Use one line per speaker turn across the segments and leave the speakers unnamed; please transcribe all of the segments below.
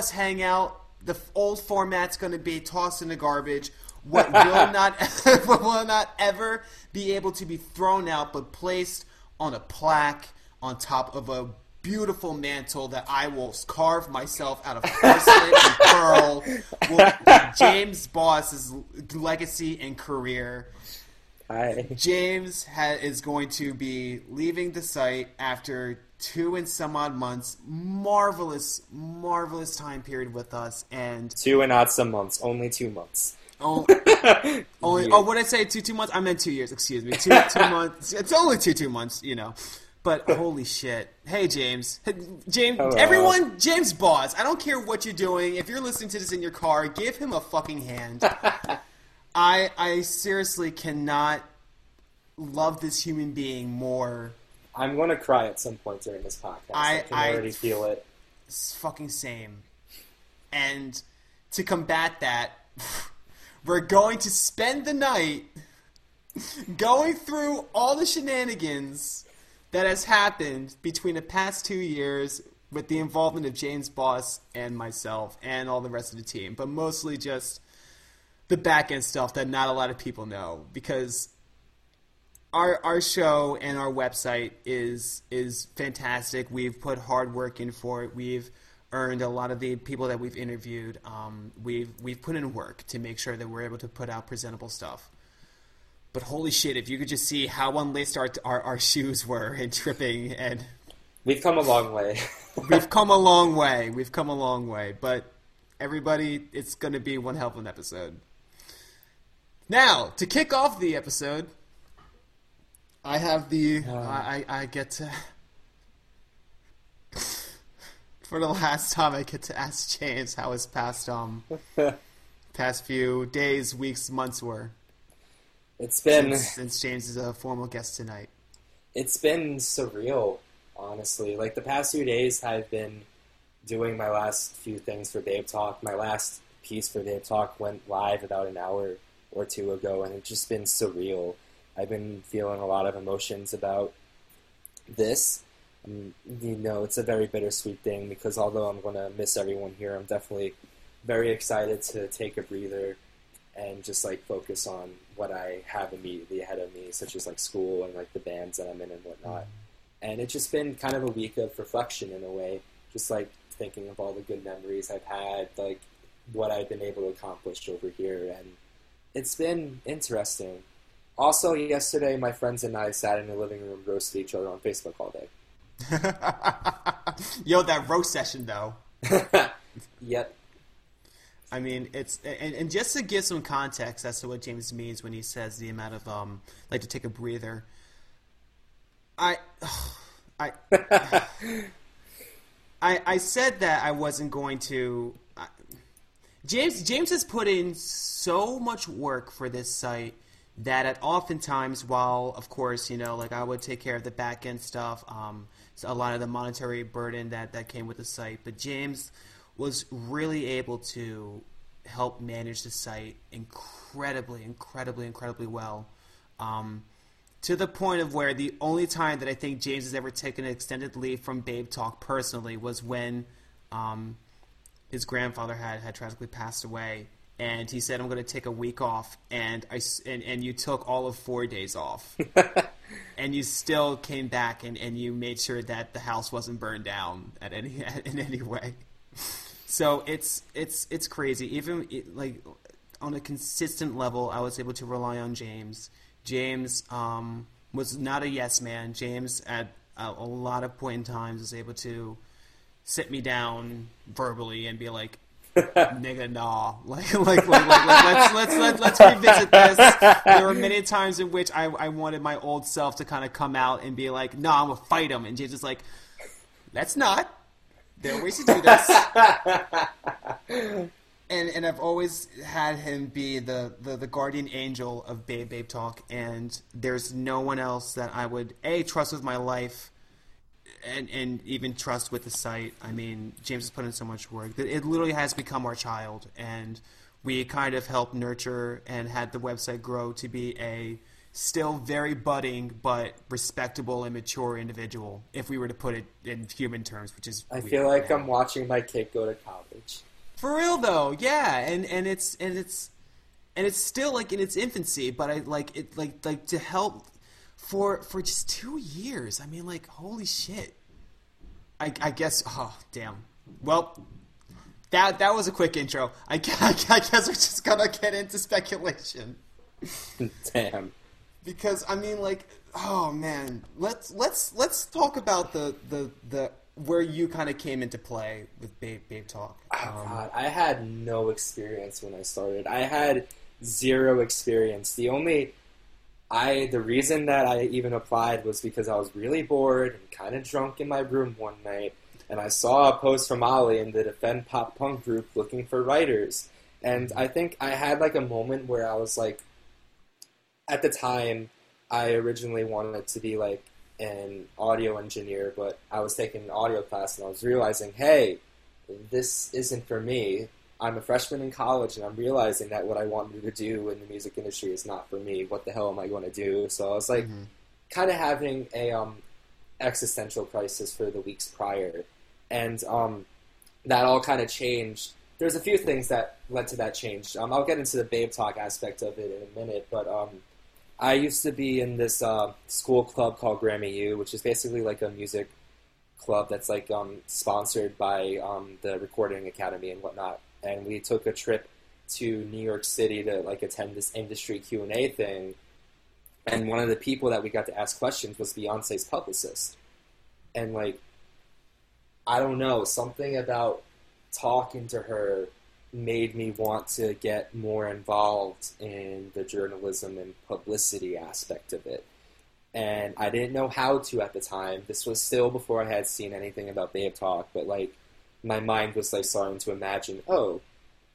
Google Plus Hangout. The old format's going to be tossed in the garbage. What will not what will not ever be able to be thrown out, but placed on a plaque on top of a beautiful mantle that I will carve myself out of porcelain and pearl. Will James Boss's legacy and career.
Hi.
James ha- is going to be leaving the site after two and some odd months. Marvelous, marvelous time period with us, and
Two and odd some months. Only two months.
oh, only
Yeah.
oh, what did I say? Two two months? I meant two years. Excuse me. Two two months. It's only two two months. You know. But holy shit! Hey James, Hey, James,
Hello.
everyone, James Boss. I don't care what you're doing. If you're listening to this in your car, give him a fucking hand. I I seriously cannot love this human being more.
I'm going to cry at some point during this podcast. I,
I-
can
I-
already feel it.
It's fucking same. And to combat that, we're going to spend the night going through all the shenanigans that has happened between the past two years with the involvement of James Boss and myself and all the rest of the team, but mostly just the back end stuff that not a lot of people know because our our show and our website is is fantastic. We've put hard work in for it. We've earned a lot of the people that we've interviewed. Um, we've we've put in work to make sure that we're able to put out presentable stuff. But holy shit! If you could just see how unlaced our our, our shoes were and tripping, and
We've come a long way.
we've come a long way. We've come a long way. But everybody, it's going to be one hell of an episode. Now to kick off the episode, I have the I, I I get to for the last time I get to ask James how his past um past few days, weeks, months were
it's been
since, since James is a formal guest tonight.
it's been surreal, honestly. Like the past few days, I've been doing my last few things for Babe Talk. My last piece for Babe Talk went live about an hour or two ago, and it's just been surreal. I've been feeling a lot of emotions about this. Um, you know, it's a very bittersweet thing because although I'm going to miss everyone here, I'm definitely very excited to take a breather and just like focus on what I have immediately ahead of me, such as like school and like the bands that I'm in and whatnot. And it's just been kind of a week of reflection in a way, just like thinking of all the good memories I've had, like what I've been able to accomplish over here, and it's been interesting. Also, yesterday my friends and I sat in the living room, roasted each other on Facebook all day.
Yo, that roast session though.
Yep.
I mean, it's and, and just to give some context as to what James means when he says the amount of um, like to take a breather. I, I, I, I said that I wasn't going to. I, James James has put in so much work for this site that at oftentimes, while of course you know, like I would take care of the back end stuff, um, a lot of the monetary burden that that came with the site, but James was really able to help manage the site incredibly, incredibly, incredibly well. Um, to the point of where the only time that I think James has ever taken an extended leave from Babe Talk personally was when um, his grandfather had, had tragically passed away. And he said, I'm going to take a week off. And, I, and, and you took all of four days off. and you still came back and, and you made sure that the house wasn't burned down at any, in any way. So it's it's it's crazy. Even it, like on a consistent level, I was able to rely on James. James um, was not a yes man. James at a, a lot of point in times was able to sit me down verbally and be like, "Nigga, nah." Like like like, like, like let's let's let's let's revisit this. There were many times in which I I wanted my old self to kind of come out and be like, "Nah, I'm gonna fight him," and James is like, "Let's not." There are ways to do this and and I've always had him be the, the, the guardian angel of Babe Babe Talk, and there's no one else that I would a trust with my life, and and even trust with the site. I mean, James has put in so much work that it literally has become our child, and we kind of helped nurture and had the website grow to be a still very budding but respectable and mature individual. If we were to put it in human terms, which is
I feel like
now.
I'm watching my kid go to college.
For real though, yeah, and and it's and it's and it's still like in its infancy, but I like it like like to help for for just two years. I mean, like holy shit. I I guess oh damn. Well, that that was a quick intro. I, gu- I guess we're just gonna get into speculation
Damn.
because I mean, like, oh man, let's let's let's talk about the the the where you kind of came into play with Babe Babe Talk.
Oh,
Um,
God, I had no experience when I started. I had zero experience. The only I the reason that I even applied was because I was really bored and kind of drunk in my room one night, and I saw a post from Ollie in the Defend Pop Punk group looking for writers. And I think I had like a moment where I was like, at the time, I originally wanted to be like an audio engineer, but I was taking an audio class and I was realizing, hey, this isn't for me. I'm a freshman in college and I'm realizing that what I wanted to do in the music industry is not for me. What the hell am I going to do? So I was like,
Mhm.
kind of having a um, existential crisis for the weeks prior, and um, that all kind of changed. There's a few things that led to that change. Um, I'll get into the Babe Talk aspect of it in a minute, but um, I used to be in this uh, school club called Grammy U, which is basically like a music club that's like um, sponsored by um, the Recording Academy and whatnot. And we took a trip to New York City to like attend this industry Q and A thing. And one of the people that we got to ask questions was Beyonce's publicist. And like, I don't know, something about talking to her made me want to get more involved in the journalism and publicity aspect of it. And I didn't know how to at the time. This was still before I had seen anything about Babe Talk, but like my mind was like starting to imagine, oh,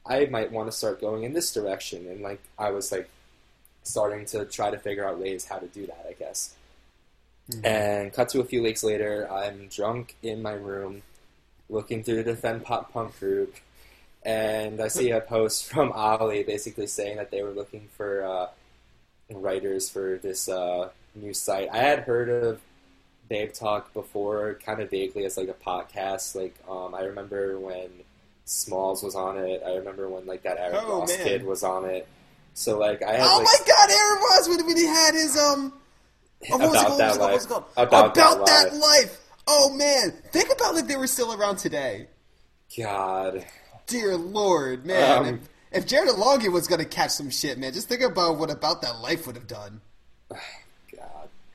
I might want to start going in this direction. And like I was like starting to try to figure out ways how to do that, I guess. And cut to a few weeks later, I'm drunk in my room, looking through the Defend Pop Punk group, and I see a post from Ollie basically saying that they were looking for uh, writers for this uh, new site. I had heard of Babe Talk before, kind of vaguely as like a podcast. Like um, I remember when Smalls was on it. I remember when like that Aaron
Oh,
Ross
man.
kid was on it. So like I had
Oh
like
my God, Aaron Ross when, when he had his um. Oh, what was it
About
called?
that
What was it called?
life.
About,
About that
that,
life.
life. Oh man, think about if they were still around today.
God.
Dear Lord, man.
Um,
if, if Jared Longy was gonna catch some shit, man, just think about what about that life would have done.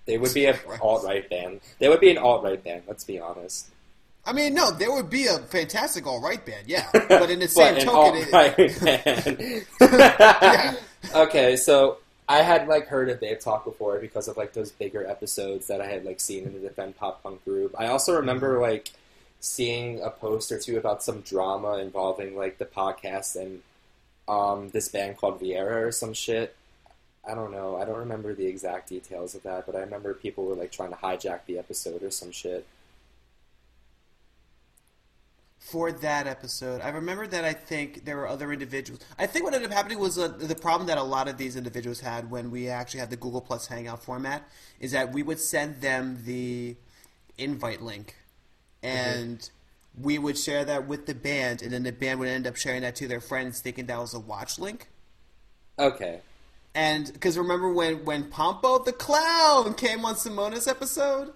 They would be an alt right band. They would be an alt right band. Let's be honest.
I mean, no, there would be a fantastic all right band, yeah. But in the same token, it. Yeah.
Okay, so I had like heard of Babe Talk before because of like those bigger episodes that I had like seen in the Defend Pop Punk group. I also remember
Mm-hmm.
like seeing a post or two about some drama involving like the podcast and um, this band called Vieira or some shit. I don't know. I don't remember the exact details of that, but I remember people were like trying to hijack the episode or some shit.
for that episode, I remember that I think there were other individuals. I think what ended up happening was uh, the problem that a lot of these individuals had when we actually had the Google Plus Hangout format is that we would send them the invite link, and we would share that with the band, and then the band would end up sharing that to their friends, thinking that was a watch link.
Okay.
And because remember when when Pompo the Clown came on Simona's episode?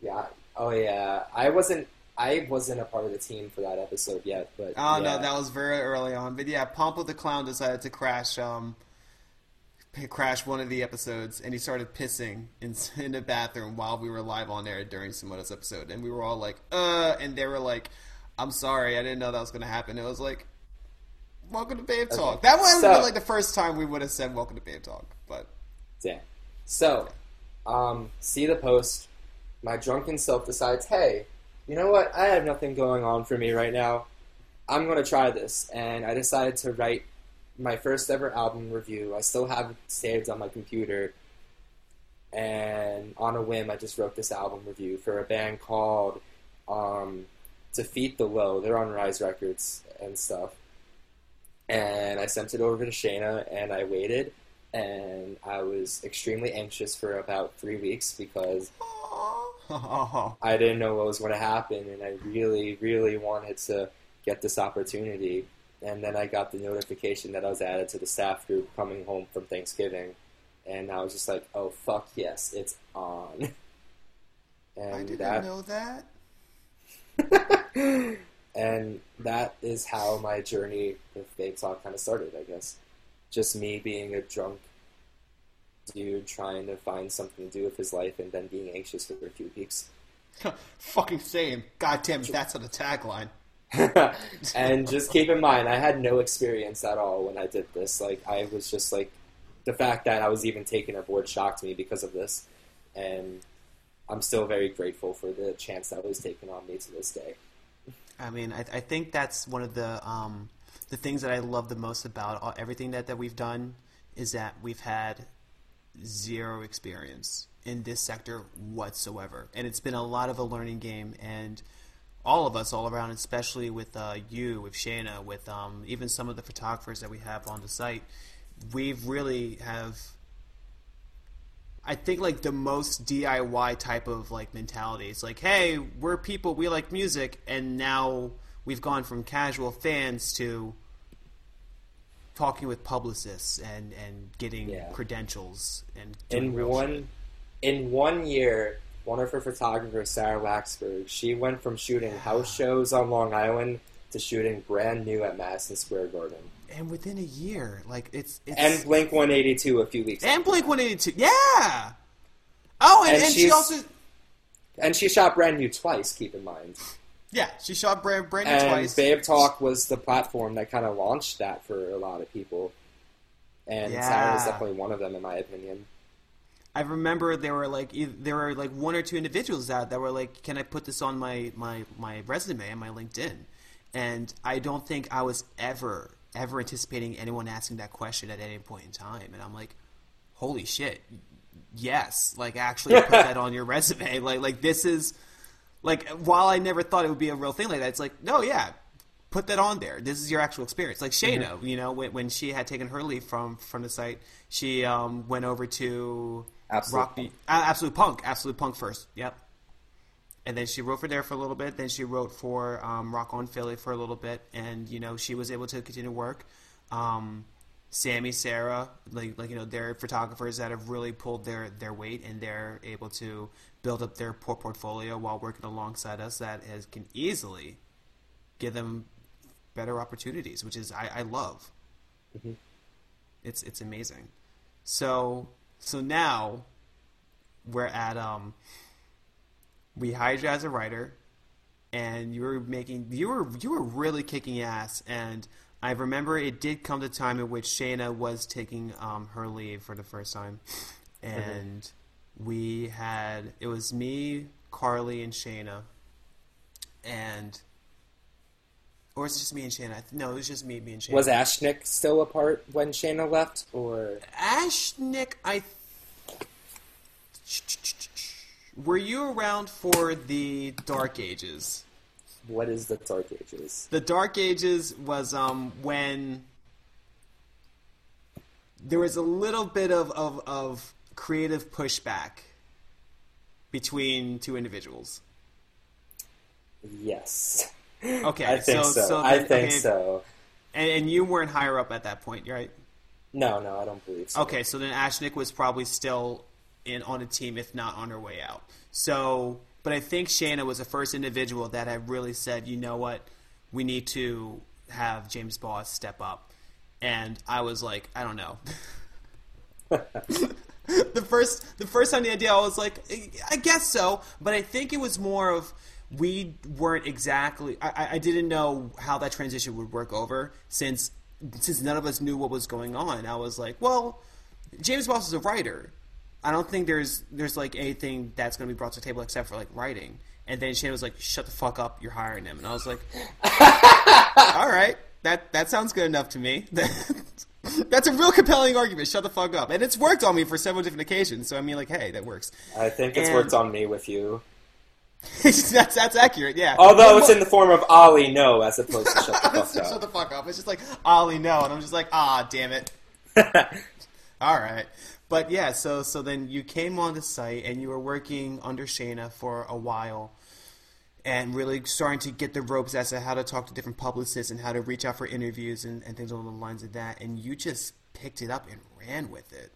Yeah. Oh yeah. I wasn't. I wasn't a part of the team for that episode yet, but
Oh
yeah.
no, that was very early on. But yeah, Pompo the Clown decided to crash um crash one of the episodes, and he started pissing in in the bathroom while we were live on air during Simona's episode, and we were all like, "Uh," and they were like, "I'm sorry, I didn't know that was going to happen." It was like, "Welcome to Babe Talk." That would have
So-
been like the first time we would have said "Welcome to Babe Talk," but
Damn. So, um, see the post. My drunken self decides, hey, you know what? I have nothing going on for me right now. I'm going to try this. And I decided to write my first ever album review. I still have it saved on my computer. And on a whim, I just wrote this album review for a band called um, Defeat the Low. They're on Rise Records and stuff. And I sent it over to Shayna, and I waited and I was extremely anxious for about three weeks because I didn't know what was going to happen, and I really, really wanted to get this opportunity. And then I got the notification that I was added to the staff group coming home from Thanksgiving, and I was just like, "Oh fuck yes, it's on." And
I didn't
that,
know that.
and that is how my journey with Babe Talk kind of started, I guess. Just me being a drunk dude trying to find something to do with his life and then being anxious for a few weeks.
Fucking same. God damn it, that's on the tagline.
and just keep in mind, I had no experience at all when I did this. Like, I was just like, the fact that I was even taken aboard shocked me because of this. And I'm still very grateful for the chance that was taken on me to this day.
I mean, I, I think that's one of the um, the things that I love the most about all, everything that, that we've done is that we've had zero experience in this sector whatsoever, and it's been a lot of a learning game. And all of us, all around, especially with uh, you, with Shayna, with um, even some of the photographers that we have on the site, we've really have I think like the most DIY type of like mentality. It's like, hey, we're people, we like music, and now we've gone from casual fans to talking with publicists and and getting
Yeah.
credentials and
In one,
shit.
in one year, one of her photographers, Sarah Waxberg, she went from shooting house shows on Long Island to shooting brand new at Madison Square Garden.
And within a year, like it's it's
And Blink 182 a few weeks
and Blink One Eighty Two, yeah. Oh, and,
And
and, she also
And she shot brand new twice, keep in mind.
yeah she shot Brand Brandon
And
twice.
Babe Talk was the platform that kind of launched that for a lot of people. And Sarah was definitely one of them, in my opinion.
I remember there were like there were like one or two individuals out that were like, "Can I put this on my my my resume and my LinkedIn?" And I don't think I was ever ever anticipating anyone asking that question at any point in time. And I'm like, "Holy shit, yes!" Like actually put that on your resume. Like like this is like while I never thought it would be a real thing like that, it's like, no, yeah, put that on there. This is your actual experience. Like Shayna, you know, when, when she had taken her leave from from the site, she um, went over to
Absolute
Rock
Punk.
uh, Absolute Punk, Absolute Punk first. Yep. And then she wrote for there for a little bit. Then she wrote for um, Rock on Philly for a little bit, and you know she was able to continue to work. Um, Sammy, Sarah, like like you know, they're photographers that have really pulled their their weight, and they're able to build up their por- portfolio while working alongside us. That has, can easily give them better opportunities, which is I, I love. It's it's amazing. So so now we're at um we hired you as a writer and you were making you were you were really kicking ass and I remember it did come to time in which Shayna was taking um, her leave for the first time and we had it was me, Carly and Shayna and or was it just me and Shayna? No, it was just me, me and Shayna.
Was Ashnick still apart when Shayna left? Or
Ashnick, I. Were you around for the Dark Ages?
what is the Dark Ages?
The Dark Ages was um when there was a little bit of, of, of creative pushback between two individuals.
Yes.
Okay,
I think
so,
so.
so
I think
okay,
so.
And, and you weren't higher up at that point, right?
No, no, I don't believe so.
Okay, so then Ashnick was probably still in on a team, if not on her way out. So, but I think Shayna was the first individual that had really said, you know what, we need to have James Boss step up. And I was like, I don't know. the first the first time the idea, I was like, I guess so, but I think it was more of we weren't exactly. I, I- I didn't know how that transition would work over since since none of us knew what was going on. I was like, well, James Boss is a writer. I don't think there's there's like anything that's going to be brought to the table except for like writing. And then Shane was like, "Shut the fuck up! You're hiring him." And I was like, "All right, that that sounds good enough to me." That's a real compelling argument. Shut the fuck up, and it's worked on me for several different occasions. So I mean, like, hey, that works.
I think it's
And-
worked on me with you.
that's that's accurate. Yeah.
Although it's in the form of Ollie no as opposed to shut the fuck up.
Shut the fuck up. It's just like Ollie, no, and I'm just like, ah, damn it. All right, but yeah, so so then you came on the site and you were working under Shayna for a while, and really starting to get the ropes as to how to talk to different publicists and how to reach out for interviews and, and things along the lines of that. And you just picked it up and ran with it.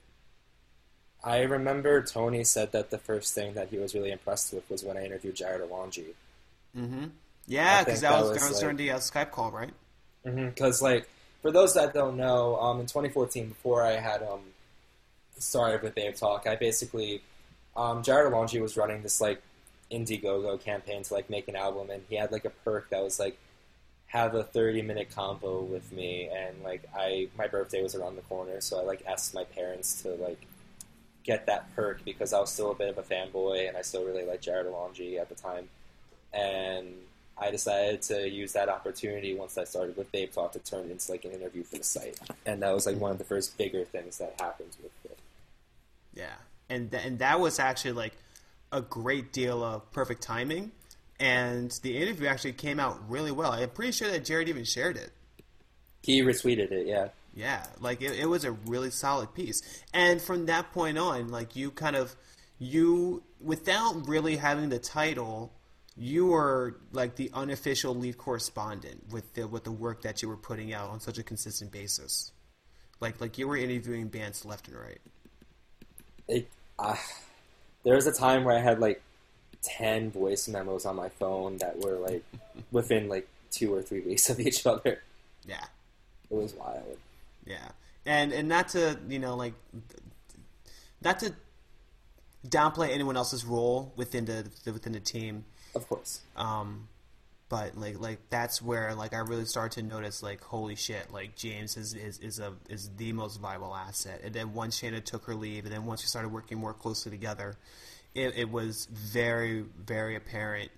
I remember Tony said that the first thing that he was really impressed with was when I interviewed Jared Alonji.
Mm-hmm. Yeah, because that, was,
was,
that was
like-
during the uh, Skype call, right?
Because, like, for those that don't know, um, in 2014, before I had um, started with Babe Talk, I basically um, Jared Alonji was running this like Indiegogo campaign to like make an album, and he had like a perk that was like have a 30 minute combo with me, and like I my birthday was around the corner, so I like asked my parents to like get that perk because I was still a bit of a fanboy, and I still really liked Jared Alonji at the time, and I decided to use that opportunity once I started with Babe Talk to turn it into like an interview for the site, and that was like one of the first bigger things that happened with it.
Yeah, and th- and that was actually like a great deal of perfect timing, and the interview actually came out really well. I'm pretty sure that Jared even shared it.
He retweeted it, yeah.
Yeah, like it, it was a really solid piece. And from that point on, like you kind of you without really having the title, you were like the unofficial lead correspondent with the with the work that you were putting out on such a consistent basis. Like like you were interviewing bands left and right.
It, uh, there was a time where I had like 10 voice memos on my phone that were like within like two or three weeks of each other.
Yeah.
It was wild.
Yeah, and and not to you know like not to downplay anyone else's role within the, the within the team,
Of course.
um, but like like that's where like I really started to notice like holy shit like James is is, is a is the most viable asset. And then once Shayna took her leave, and then once we started working more closely together, it, it was very very apparent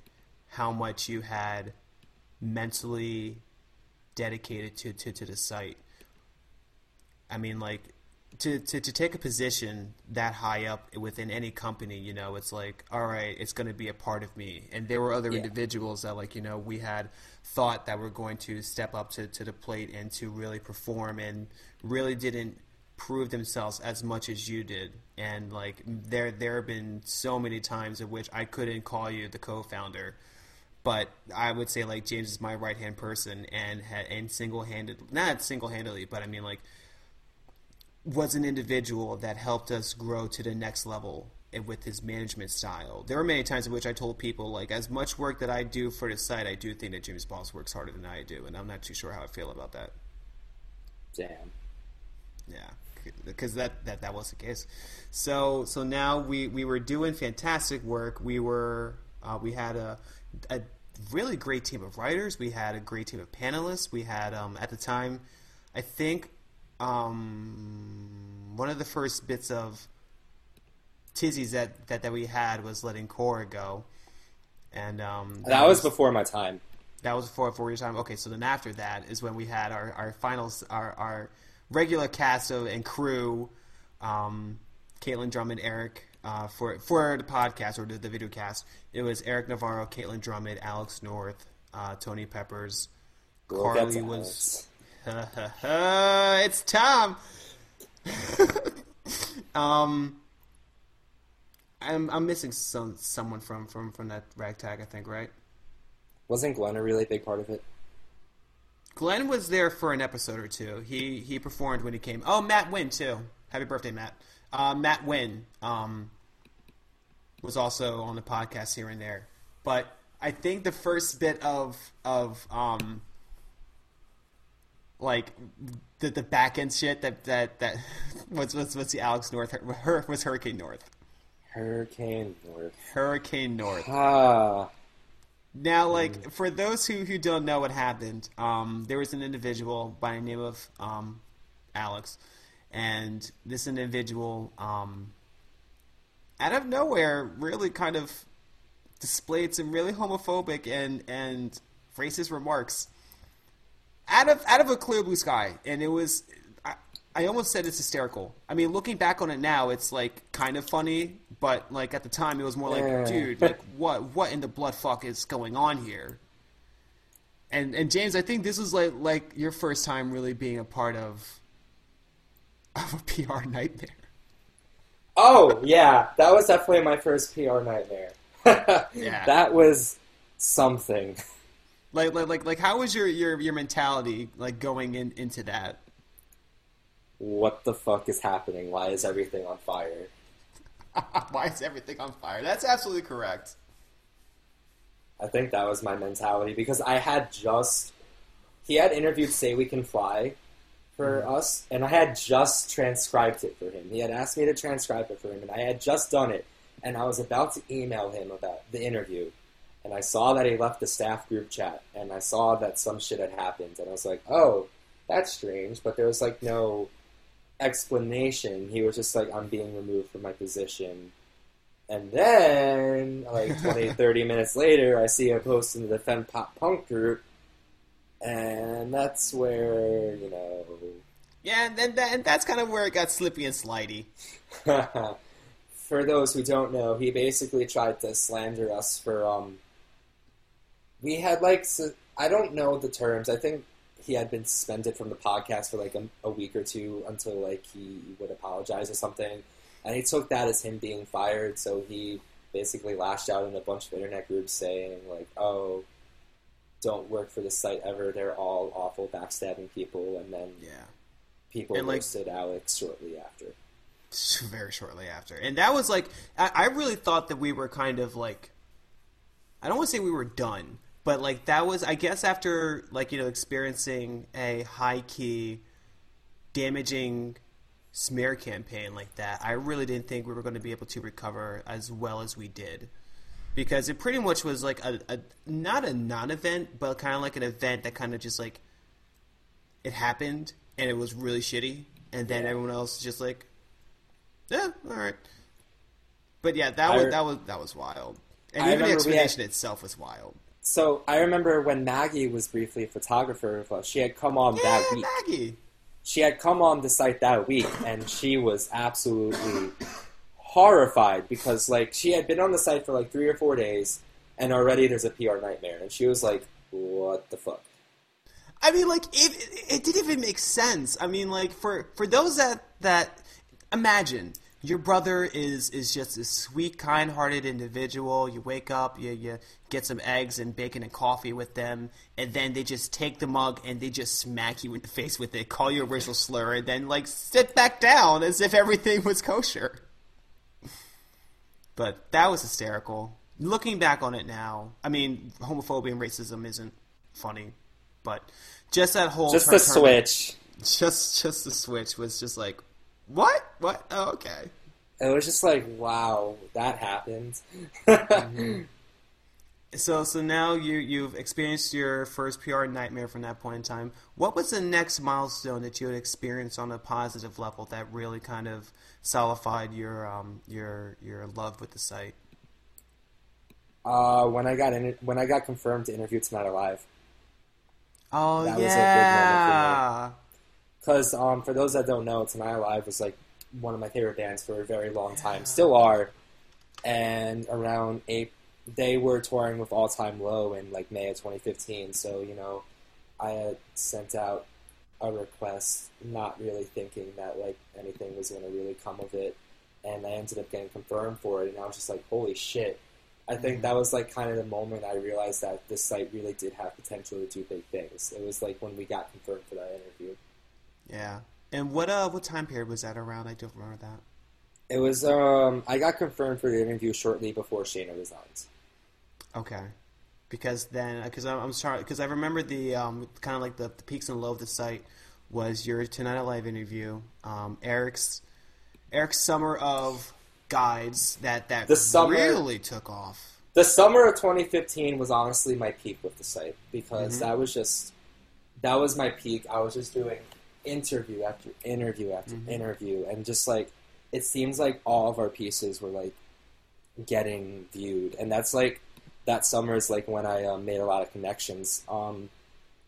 how much you had mentally dedicated to, to, to the site. I mean, like to, to to take a position that high up within any company, you know, it's like, all right, it's going to be a part of me. And there were other
Yeah.
individuals that, like, you know, we had thought that we were going to step up to, to the plate and to really perform, and really didn't prove themselves as much as you did. And like, there there have been so many times in which I couldn't call you the co-founder but I would say like James is my right hand person and and single handed not single handedly, but I mean like was an individual that helped us grow to the next level with his management style. There were many times in which I told people like as much work that I do for the site, I do think that James Boss works harder than I do, and I'm not too sure how I feel about that.
Damn.
Yeah, because that, that that was the case. So so now we we were doing fantastic work. We were uh, we had a a really great team of writers. We had a great team of panelists. We had um, at the time, I think um, one of the first bits of tizzies that, that, that we had was letting Cora go, and um,
That was before my time.
that was before for your time. Okay, so then after that is when we had our our finals, our our regular cast of and crew, um, Caitlin Drummond, Eric. Uh, for for the podcast or the, the video cast, it was Eric Navarro, Caitlin Drummond, Alex North, uh, Tony Peppers, Carly was. it's Tom. um, I'm I'm missing some someone from from from that ragtag. I think right.
Wasn't Glenn a really big part of it?
Glenn was there for an episode or two. He he performed when he came. Oh, Matt Wynn too. Happy birthday, Matt. Uh, Matt Wynn um, was also on the podcast here and there. But I think the first bit of of um, like the the back end shit that that that what's what's what's the Alex North her was Hurricane North.
Hurricane North.
Hurricane North.
Ah.
Now, like for those who, who don't know what happened, um, there was an individual by the name of um, Alex, and this individual, um, out of nowhere, really kind of displayed some really homophobic and and racist remarks out of out of a clear blue sky, and it was. I, I almost said it's hysterical. I mean, looking back on it now, it's like kind of funny, but like at the time, it was more like,
Yeah.
dude, like what what in the blood fuck is going on here? And and James, I think this was like like your first time really being a part of of a PR nightmare?
Oh yeah, that was definitely my first PR nightmare.
Yeah.
that was something.
Like, like, like, like, how was your your your mentality like going in into that?
What the fuck is happening? Why is everything on fire?
Why is everything on fire? That's absolutely correct.
I think that was my mentality because I had just he had interviewed Say We Can Fly for mm-hmm. us, and I had just transcribed it for him. He had asked me to transcribe it for him, and I had just done it, and I was about to email him about the interview, and I saw that he left the staff group chat, and I saw that some shit had happened, and I was like, oh, that's strange, but there was like no explanation. He was just like, I'm being removed from my position. And then, like 20, 30 minutes later, I see a post in the Defend Pop Punk group, and that's where, you know.
Yeah, and then that, and that's kind of where it got slippy and slidey.
for those who don't know, he basically tried to slander us for, um. We had, like, su- I don't know the terms. I think he had been suspended from the podcast for, like, a, a week or two until, like, he would apologize or something. And he took that as him being fired, so he basically lashed out in a bunch of internet groups saying, like, oh, don't work for this site ever. They're all awful, backstabbing people. And then
Yeah.
people
And, like-
roasted Alex shortly after.
very shortly after. And that was like, I, I really thought that we were kind of like, I don't want to say we were done, but like that was, I guess, after like, you know, experiencing a high key, damaging smear campaign like that, I really didn't think we were going to be able to recover as well as we did. Because it pretty much was like a, a not a non event, but kind of like an event that kind of just like, it happened and it was really shitty. And then everyone else just like, yeah, all right. But yeah, that
I
was that was that was wild, and
I
even the
we had-
explanation itself was wild.
So I remember when Maggie was briefly a photographer us, she had come on
Yeah,
that week.
Maggie.
She had come on the site that week, and she was absolutely horrified because, like, she had been on the site for like three or four days, and already there's a PR nightmare, and she was like, "What the fuck?"
I mean, like it, it, it didn't even make sense. I mean, like for for those that that imagine your brother is is just a sweet, kind-hearted individual. You wake up, you you get some eggs and bacon and coffee with them, and then they just take the mug and they just smack you in the face with it, call you a racial slur, and then like sit back down as if everything was kosher. But that was hysterical. Looking back on it now, I mean, homophobia and racism isn't funny, but just that whole
Just the switch.
just just the switch was just like, what? What? Oh, okay.
It was just like, wow, that happened.
So so now you you've experienced your first PR nightmare from that point in time. What was the next milestone that you had experienced on a positive level that really kind of solidified your um your your love with the site?
uh, when I got in, when I got confirmed to interview Tonight Alive.
Oh
That was a big moment for me.
yeah.
Because um, for those that don't know, Tonight Alive was like one of my favorite bands for a very long time, still are. And around eight, they were touring with All Time Low in like May of 2015. So you know, I had sent out a request, not really thinking that like anything was going to really come of it, and I ended up getting confirmed for it. And I was just like, holy shit! I think
Mhm.
that was like kind of the moment I realized that this site really did have potential to do big things. It was like when we got confirmed for that interview.
Yeah. And what uh what time period was that around? I don't remember that.
It was um I got confirmed for the interview shortly before Shayna resigns.
Okay. Because then, because I'm, I'm sorry, because I remember the um, kind of like the, the peaks and low of the site was your Tonight Alive interview, um, Eric's Eric's summer of guides that that
The summer-
really took off.
The summer of 2015 was honestly my peak with the site because
Mhm.
that was just that was my peak. I was just doing interview after interview after
Mhm.
interview and just like it seems like all of our pieces were like getting viewed and that's like that summer is like when I um, made a lot of connections. Um,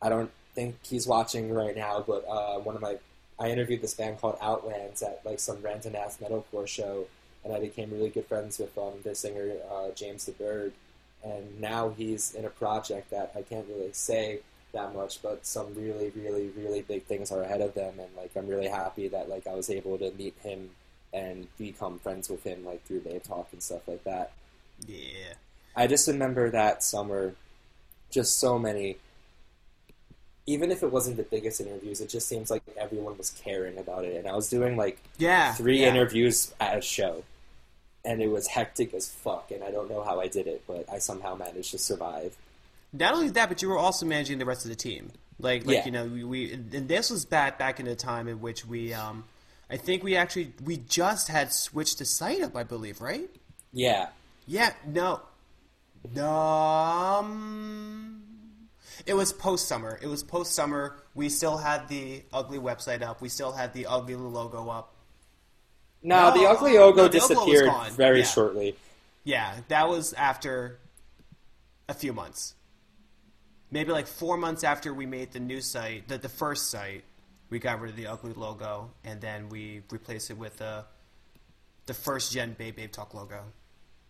I don't think he's watching right now, but uh, one of my I interviewed this band called Outlands at like some random ass metalcore show, and I became really good friends with um, their singer uh, James DeBerg, and now he's in a project that I can't really say, that much, but some really, really, really big things are ahead of them, and like I'm really happy that like I was able to meet him and become friends with him like through Babe Talk and stuff like that.
Yeah.
I just remember that summer, just so many. Even if it wasn't the biggest interviews, it just seems like everyone was caring about it, and I was doing like
Yeah.
three
yeah.
interviews at a show, and it was hectic as fuck. And I don't know how I did it, but I somehow managed to survive.
Not only that, but you were also managing the rest of the team. Like, like
Yeah.
you know, we, we and this was back back in the time in which we, um, I think we actually we just had switched the site up, I believe, right?
Yeah,
Yeah, no, um, it was post summer. It was post summer. We still had the ugly website up. We still had the ugly logo up.
no,
No,
the ugly
no,
logo
the
disappeared very
Yeah.
shortly.
Yeah, that was after a few months. Maybe like four months after we made the new site, the, the first site, we got rid of the ugly logo, and then we replaced it with the the first gen Babe Babe Talk logo.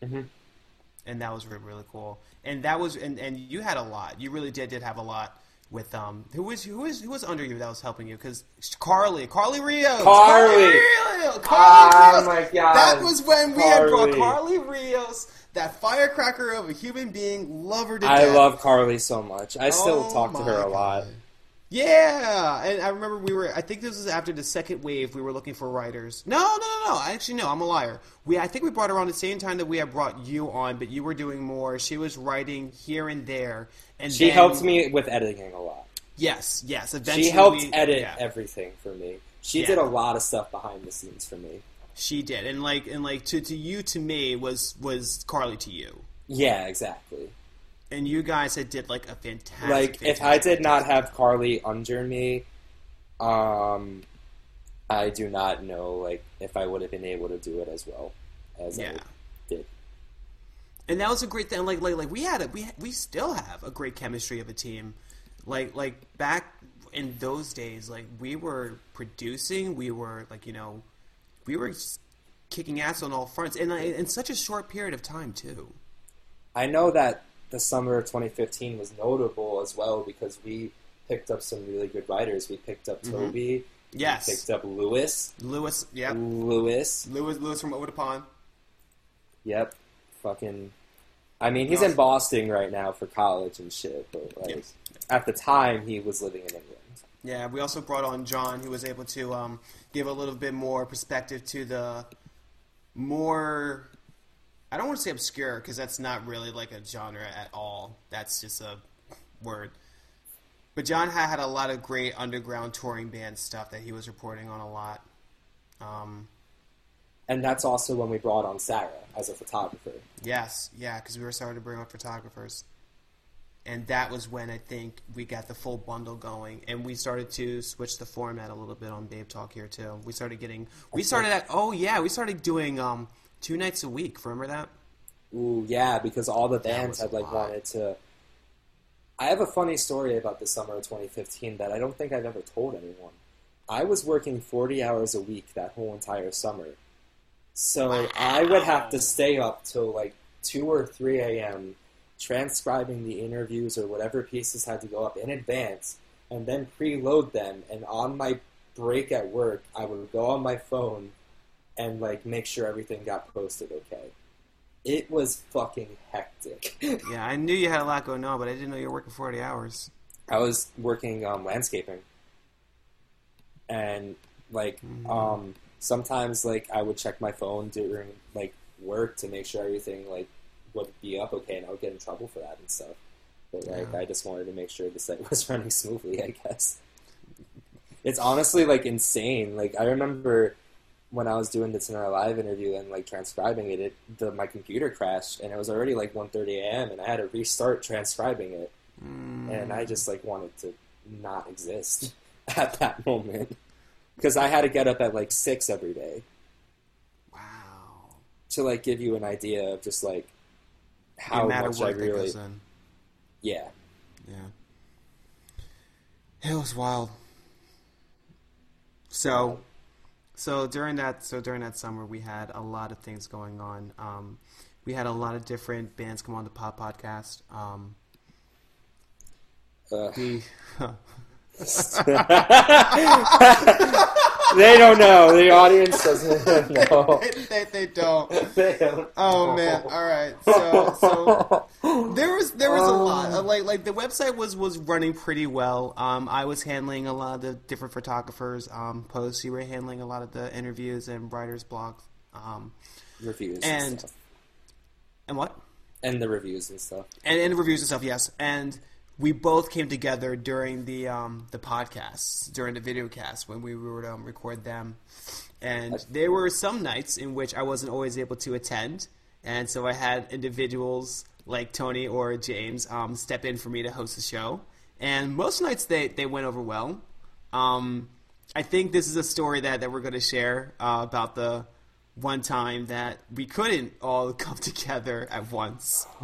Mhm.
And that was really, really cool. And that was and, and you had a lot. You really did did have a lot with um who was who was who was under you that was helping you because Carly Carly Rios
Carly!
Rios, Carly
Oh
Rios.
my God.
that was when we had brought
Carly.
Carly Rios that firecracker of a human being love her to
I
death.
love Carly so much. I still
Oh
talk to her a lot.
God. Yeah, and I remember we were. I think this was after the second wave. We were looking for writers. No, no, no, no. Actually, no. I'm a liar. We. I think we brought her on the same time that we had brought you on, but you were doing more. She was writing here and there, and
She
then-
helped me with editing a lot.
Yes, yes. Eventually,
She helped
we-
edit
yeah,
everything for me. She
Yeah.
did a lot of stuff behind the scenes for me.
she did, and like, and like to to you to me was was Carly to you,
Yeah, exactly.
And you guys had did like a fantastic.
like if I did not have Carly under me, um, I do not know like if I would have been able to do it as well as
Yeah.
I did.
and that was a great thing. Like, like, like we had a we we still have a great chemistry of a team. Like, like back in those days, like we were producing, we were like you know, we were kicking ass on all fronts, and like, in such a short period of time too.
I know that the summer of 2015 was notable as well because we picked up some really good writers. We picked up Toby.
Mm-hmm. Yes.
We picked up Lewis.
Lewis, yeah,
Lewis.
Lewis, Lewis from Over the Pond.
Yep. Fucking. I mean, he's
Yeah.
in Boston right now for college and shit, but like
Yes.
at the time he was living in England.
Yeah, we also brought on John, who was able to um, give a little bit more perspective to the more. I don't want to say obscure because that's not really like a genre at all. That's just a word. But John had, had a lot of great underground touring band stuff that he was reporting on a lot. Um,
And that's also when we brought on Sarah as a photographer.
yes, yeah, because we were starting to bring on photographers. And that was when I think we got the full bundle going, and we started to switch the format a little bit on Babe Talk here too. We started getting, we started at, oh yeah, we started doing um, two nights a week. Remember that?
Ooh, yeah, because all the bands had like wanted to. I have a funny story about the summer of 2015 that I don't think I've ever told anyone. I was working 40 hours a week that whole entire summer. So I would have to stay up till like 2 or 3 a.m. transcribing the interviews or whatever pieces had to go up in advance and then preload them. And on my break at work, I would go on my phone and like make sure everything got posted okay. It was fucking hectic.
Yeah, I knew you had a lot going on, but I didn't know you were working forty hours.
I was working um, landscaping, and like um, sometimes like I would check my phone during like work to make sure everything like would be up okay, and I would get in trouble for that and stuff. But like
Yeah.
I just wanted to make sure the site was running smoothly. I guess it's honestly like insane. Like I remember when I was doing this in Tonight Alive interview and like transcribing it, it the, my computer crashed and it was already like 1.30 a.m. and I had to restart transcribing it and I just like wanted to not exist at that moment because I had to get up at like six every day
Wow.
to like give you an idea of just like how much I really yeah
Yeah. It was wild. So, um, so during that, so during that summer, we had a lot of things going on. Um, we had a lot of different bands come on the Pop Podcast. Um. The
they don't know. The audience doesn't know.
they, they don't.
They don't
Oh man! All right. So, so there was there was a lot. Uh, Like like the website was was running pretty well. Um, I was handling a lot of the different photographers' um, posts. You were handling a lot of the interviews and writers' blogs. Um,
reviews and,
And- and what?
and the reviews and stuff.
and, and reviews and stuff. Yes, and we both came together during the um, the podcasts, during the video cast when we would um, record them. And there were some nights in which I wasn't always able to attend, and so I had individuals like Tony or James um, step in for me to host the show. And most nights they, they went over well. Um, I think this is a story that, that we're going to share uh, about the one time that we couldn't all come together at once.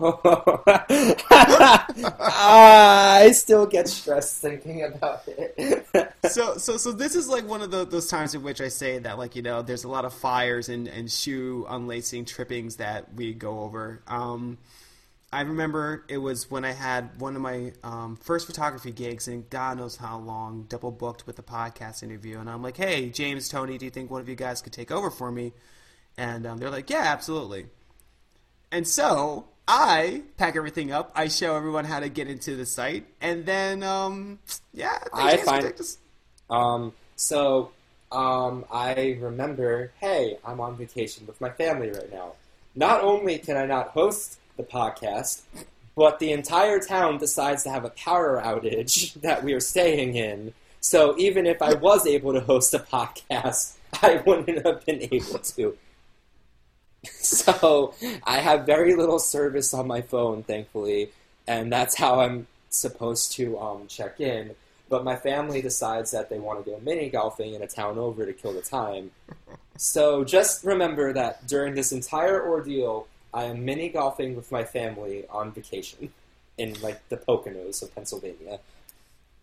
I still get stressed thinking about it.
so so so this is like one of the, those times in which I say that like you know there's a lot of fires and, and shoe unlacing trippings that we go over. Um, I remember it was when I had one of my um, first photography gigs, and God knows how long, double booked with a podcast interview, and I'm like, hey James, Tony, do you think one of you guys could take over for me? And um, they're like, yeah, absolutely. And so I pack everything up. I show everyone how to get into the site, and then um, yeah,
I find- Um, so, um, I remember, hey, I'm on vacation with my family right now. Not only can I not host the podcast, but the entire town decides to have a power outage that we are staying in. So even if I was able to host a podcast, I wouldn't have been able to. So I have very little service on my phone, thankfully, and that's how I'm supposed to um, check in. But my family decides that they want to go mini golfing in a town over to kill the time. So just remember that during this entire ordeal, I am mini golfing with my family on vacation in like the Poconos of Pennsylvania.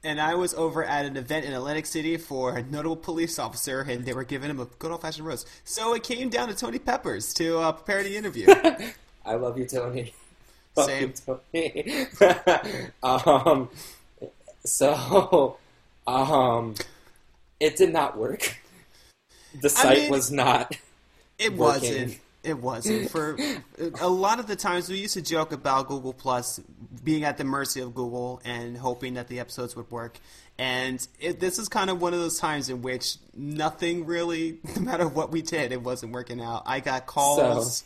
And I was over at an event in Atlantic City for a notable police officer, and they were giving him a good old fashioned roast. So it came down to Tony Peppers to uh, prepare the interview.
I love you, Tony. Love
Same.
you, Tony. um, so, um, it did not work. The site
mean-
was not.
It
Working.
wasn't. It wasn't. For a lot of the times, we used to joke about Google Plus being at the mercy of Google and hoping that the episodes would work. And it, this is kind of one of those times in which nothing really, no matter what we did, it wasn't working out. I got calls.
So-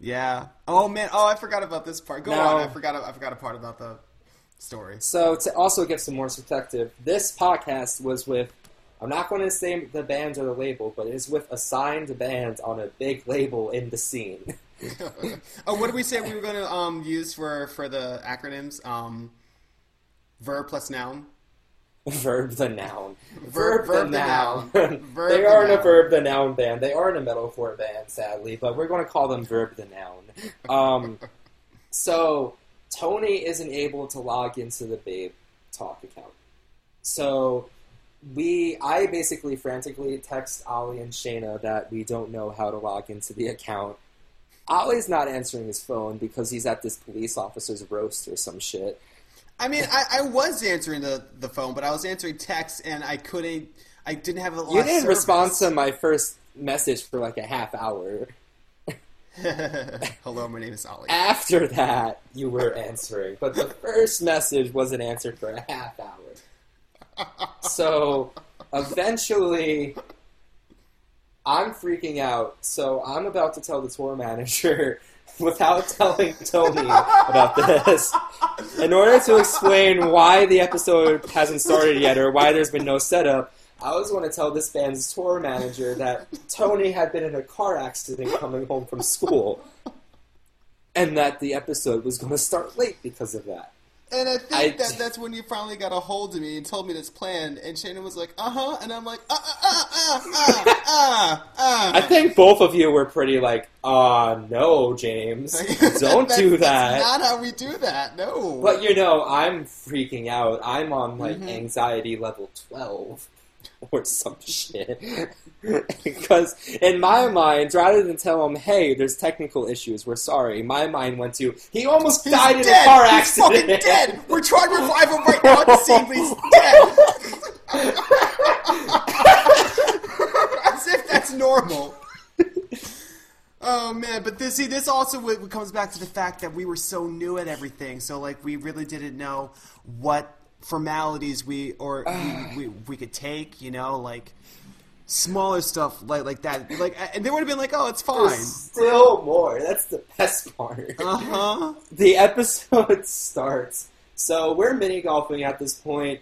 Yeah. Oh man. Oh, I forgot about this part. Go
Now-
on. I forgot. I forgot a part about the story.
So, to also give some more perspective, this podcast was with. I'm not going to say the band or the label, but it is with a signed band on a big label in the scene.
oh, what did we say we were going to um, use for for the acronyms? Um, verb plus noun.
verb the noun.
Verb-
Verb,
verb
the
the
noun.
noun. Verb
they
the
aren't a verb the noun band. They aren't a metalcore band, sadly, but we're going to call them verb the noun. Um, so Tony isn't able to log into the Babe Talk account. So we, I basically frantically text Ollie and Shayna that we don't know how to log into the account. Ollie's not answering his phone because he's at this police officer's roast or some shit.
I mean, I, I was answering the, the phone, but I was answering texts, and I couldn't. I didn't have a lot
You didn't
service.
respond to my first message for like a half hour.
Hello, my name is Ollie.
After that, you were answering, but the first message wasn't answered for a half hour. So eventually, I'm freaking out. So I'm about to tell the tour manager without telling Tony about this. In order to explain why the episode hasn't started yet or why there's been no setup, I always want to tell this band's tour manager that Tony had been in a car accident coming home from school. And that the episode was going to start late because of that.
And I think
I-
that that's when you finally got a hold of me and told me this plan. And Shannon was like, "Uh huh," and I'm like, "Uh uh uh uh uh uh." uh.
I think both of you were pretty like, uh, no, James, don't
That's-
do
That's
that.
not how we do that. No.
But you know, I'm freaking out. I'm on like
Mhm.
anxiety level 12. or some shit. because in my mind, rather than tell him, "Hey, there's technical issues. We're sorry," my mind went to, "He almost
He's
died in
dead.
a car
He's
accident."
fucking dead. We're trying to revive him right now the scene, but he's dead. As if that's normal. Oh man, but this see this also w- comes back to the fact that we were so new at everything. So like we really didn't know what formalities we or we, we, we could take. You know, like smaller stuff like like that. Like and they would have been like, oh, it's fine.
There's still more. That's the best part.
Uh huh.
the episode starts. So we're mini golfing at this point.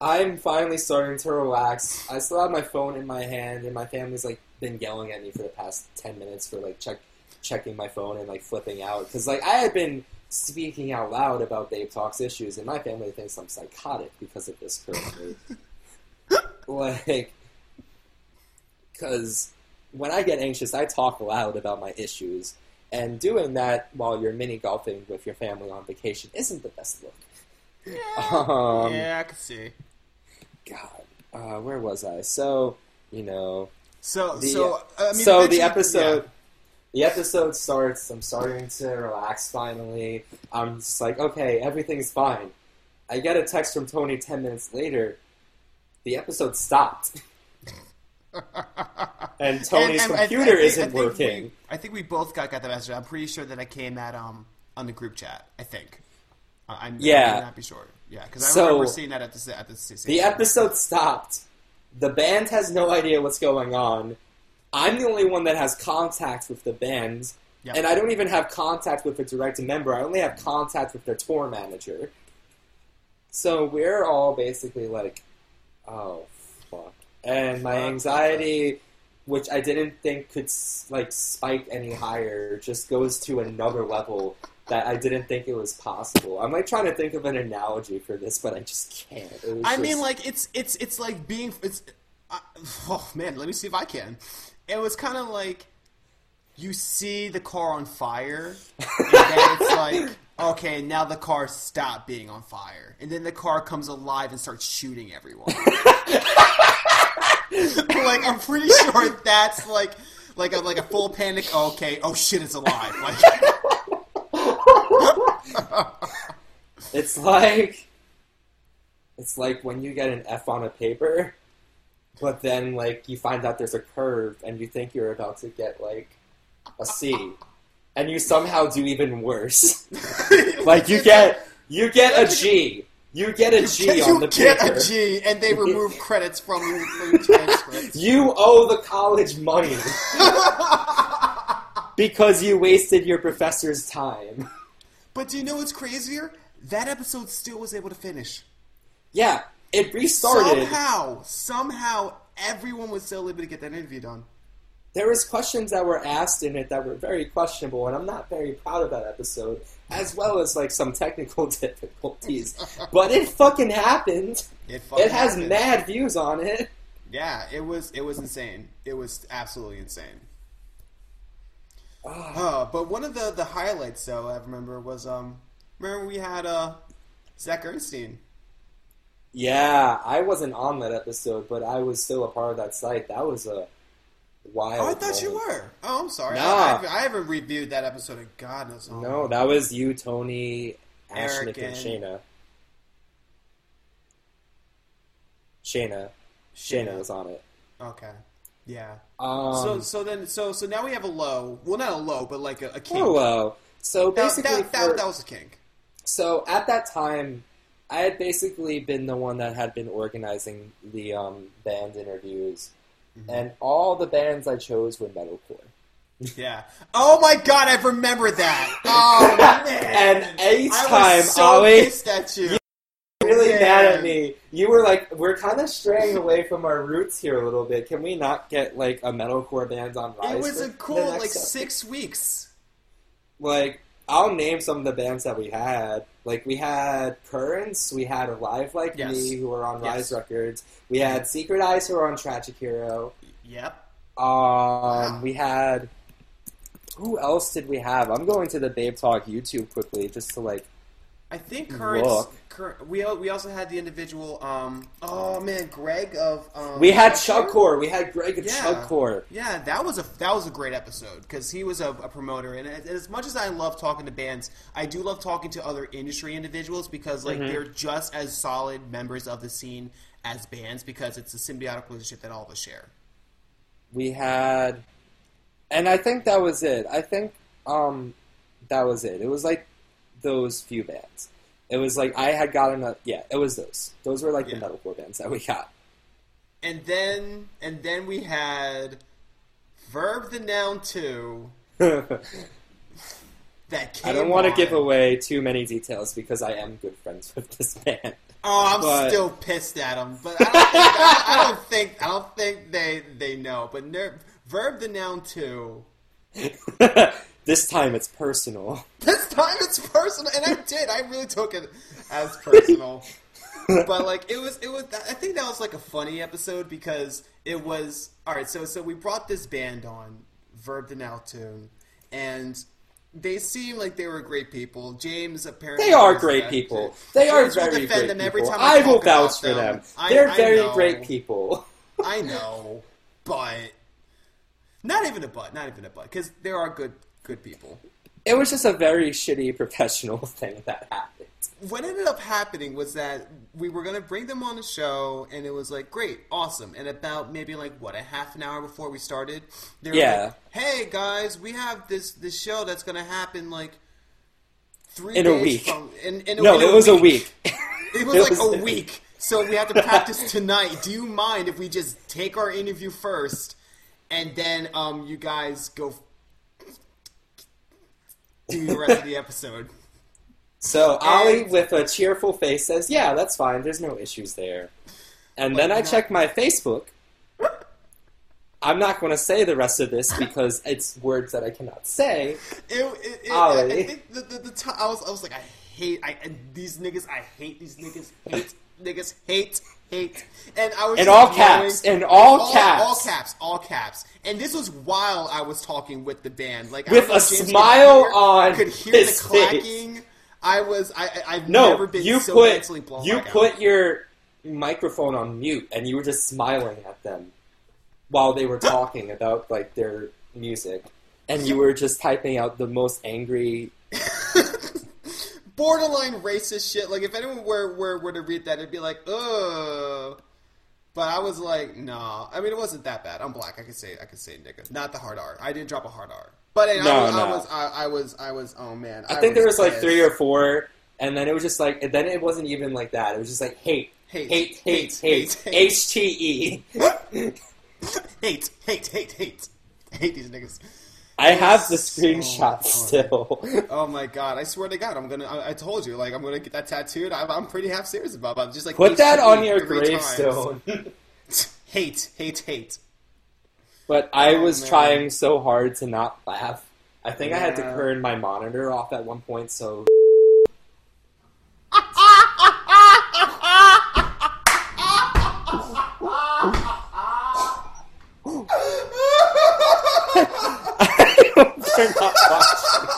I'm finally starting to relax. I still have my phone in my hand, and my family's like been yelling at me for the past ten minutes for like check checking my phone and like flipping out because like I had been speaking out loud about Babe Talks issues, and my family thinks I'm psychotic because of this currently. like, because when I get anxious, I talk loud about my issues, and doing that while you're mini golfing with your family on vacation isn't the best look. Um,
yeah, I can see.
God, uh, where was I? So, you know,
So
the,
so I mean,
so the episode,
yeah.
The episode starts. I'm starting to relax finally. I'm just like, okay, everything's fine. I get a text from Tony ten minutes later. The episode stopped, and Tony's
And- and I- I
computer isn't
I think we-
working.
I think we both got, got the message. I'm pretty sure that I came at um on the group chat. I think. I'm,
Yeah.
I'm not be sure. Yeah, because I
So,
remember seeing that at the at the
The episode stopped. The band has no idea what's going on. I'm the only one that has contact with the band,
Yep.
and I don't even have contact with a direct member. I only have contact with their tour manager. So we're all basically like, oh fuck. And my anxiety, which I didn't think could like spike any higher, just goes to another level that I didn't think it was possible. I'm like trying to think of an analogy for this, but I just can't. It was
I
just-
mean, like it's it's it's like being it's. Oh man, let me see if I can. It was kind of like you see the car on fire, and then it's like okay, now the car stopped being on fire, and then the car comes alive and starts shooting everyone. like I'm pretty sure that's like like a like a full panic. Oh, okay, oh shit, it's alive. Like
It's like it's like when you get an F on a paper, but then like you find out there's a curve and you think you're about to get like a C, and you somehow do even worse. like you get you get a G. You get a G
you
on the paper.
You get a G, and they remove credits from your, from your transcripts.
You owe the college money because you wasted your professor's time.
But do you know what's crazier? That episode still was able to finish.
Yeah, it restarted.
Somehow, somehow, everyone was still able to get that interview done.
there was questions that were asked in it that were very questionable, and I'm not very proud of that episode, as well as like some technical difficulties. but it fucking happened.
It, fucking
It has
happened.
mad views on it.
Yeah, it was it was insane. It was absolutely insane. Uh, but one of the, the highlights though I remember was um remember we had uh Zach Ernstein.
Yeah, I wasn't on that episode, but I was still a part of that site. That was a wild.
Oh, I thought you were. Oh, I'm sorry.
Nah.
I, I, I haven't reviewed that episode in God knows how
No,
long.
that was you, Tony,
Eric,
Ashnick, and
and-
Shayna. Shayna. Shayna was on it.
Okay. Yeah.
Um,
so so then so so now we have a low. Well, not a low, but like a, a kink.
hello. So basically,
that, that,
for-
that was a kink.
So at that time, I had basically been the one that had been organizing the um, band interviews,
Mm-hmm.
and all the bands I chose were metalcore.
Yeah. Oh my God, I remember that. Oh man.
And anytime
I was so
Ollie-
pissed at you.
Really
Yeah.
mad at me. You were like, "We're kind of straying away from our roots here a little bit. Can we not get like a metalcore band on Rise?"
It was a cool like
episode?"
six weeks.
Like, I'll name some of the bands that we had. Like, we had Currents, we had Alive Like
Yes.
Me, who were on Rise
Yes.
Records. We had Secret Eyes, who were on Tragic Hero.
Yep.
Um, we had. Who else did we have? I'm going to the Babe Talk YouTube quickly just to like.
I think current.
Look.
Cur- we we also had the individual. Um, oh man, Greg of. Um,
We had
Chugcore?
We had Greg of
Yeah.
Chugcore.
Yeah, that was a that was a great episode because he was a, a promoter, and as as much as I love talking to bands, I do love talking to other industry individuals because like
Mm-hmm.
they're just as solid members of the scene as bands because it's a symbiotic relationship that all of us share.
We had, and I think that was it. I think um, that was it. It was like those few bands. It was like I had gotten a yeah. It was those. Those were like
Yeah.
the metalcore bands that we got.
And then and then we had Verb the Noun Two
I
that came.
don't want to give away too many details because I am good friends with this band.
Oh, I'm
but-
still pissed at them, but I don't think, I, I don't think I don't think they they know. But ner- Verb the Noun Two.
this time it's personal.
This time it's personal, and I did. I really took it as personal. but like it was, it was. I think that was like a funny episode because it was all right. So so we brought this band on, Verb the Tune, and they seemed like they were great people. James apparently
They are great people. They are
James will
very great
them every
people.
time I
I will vouch for
them.
them. They're
I
very
know.
great people.
I know, but not even a but, not even a but, because there are good good people.
It was just a very shitty professional thing that happened.
what ended up happening was that we were going to bring them on the show and it was like great awesome and about maybe like what a half an hour before we started they were
Yeah.
like, hey guys we have this this show that's going to happen like three
In a week.
from in, in a,
No,
in
it was a week.
it was
It
like
was-
a week so we have to practice tonight do you mind if we just take our interview first and then um you guys go do the rest of the episode
So Ollie,
And-
with a cheerful face, says, "Yeah, that's fine. There's no issues there." And then I
not-
check my Facebook. I'm not going to say the rest of this because it's words that I cannot say.
It, it, it, I,
Ollie.
I think the, the, the ti I was I was like I hate I these niggas I hate these niggas hate niggas hate hate and I was
In all caps, in all
all
caps.
all caps all caps and this was while I was talking with the band like I
With a
if could
smile
hear-
on
could hear
his
the
face.
clacking I was I I've
No,
never been
you
so
put
mentally blown
you
out.
put your microphone on mute and you were just smiling at them while they were talking about like their music, and you were just typing out the most angry.
Borderline racist shit. Like if anyone were were, were to read that, it'd be like, ugh. But I was like, nah. I mean, it wasn't that bad. I'm black. I could say I could say nigga. Not the hard R. I didn't drop a hard R. But I,
No,
I, was,
no.
I was I, I was I was oh man.
I think there was like three or four, and then it was just like, and then it wasn't even like that. It was just like hate,
Hate,
hate, hate,
hate,
hate,
hate.
H T E.
hate hate hate hate. Hate these niggas.
I have the screenshot
funny.
still.
Oh my god! I swear to God, I'm gonna. I, I told you, like, I'm gonna get that tattooed. I'm, I'm pretty half serious about. it. I'm just like
Put that on your gravestone.
hate, hate, hate.
But I
Oh,
was
man.
trying so hard to not laugh. I think I had to turn my monitor off at one point, so I hope they're not watching.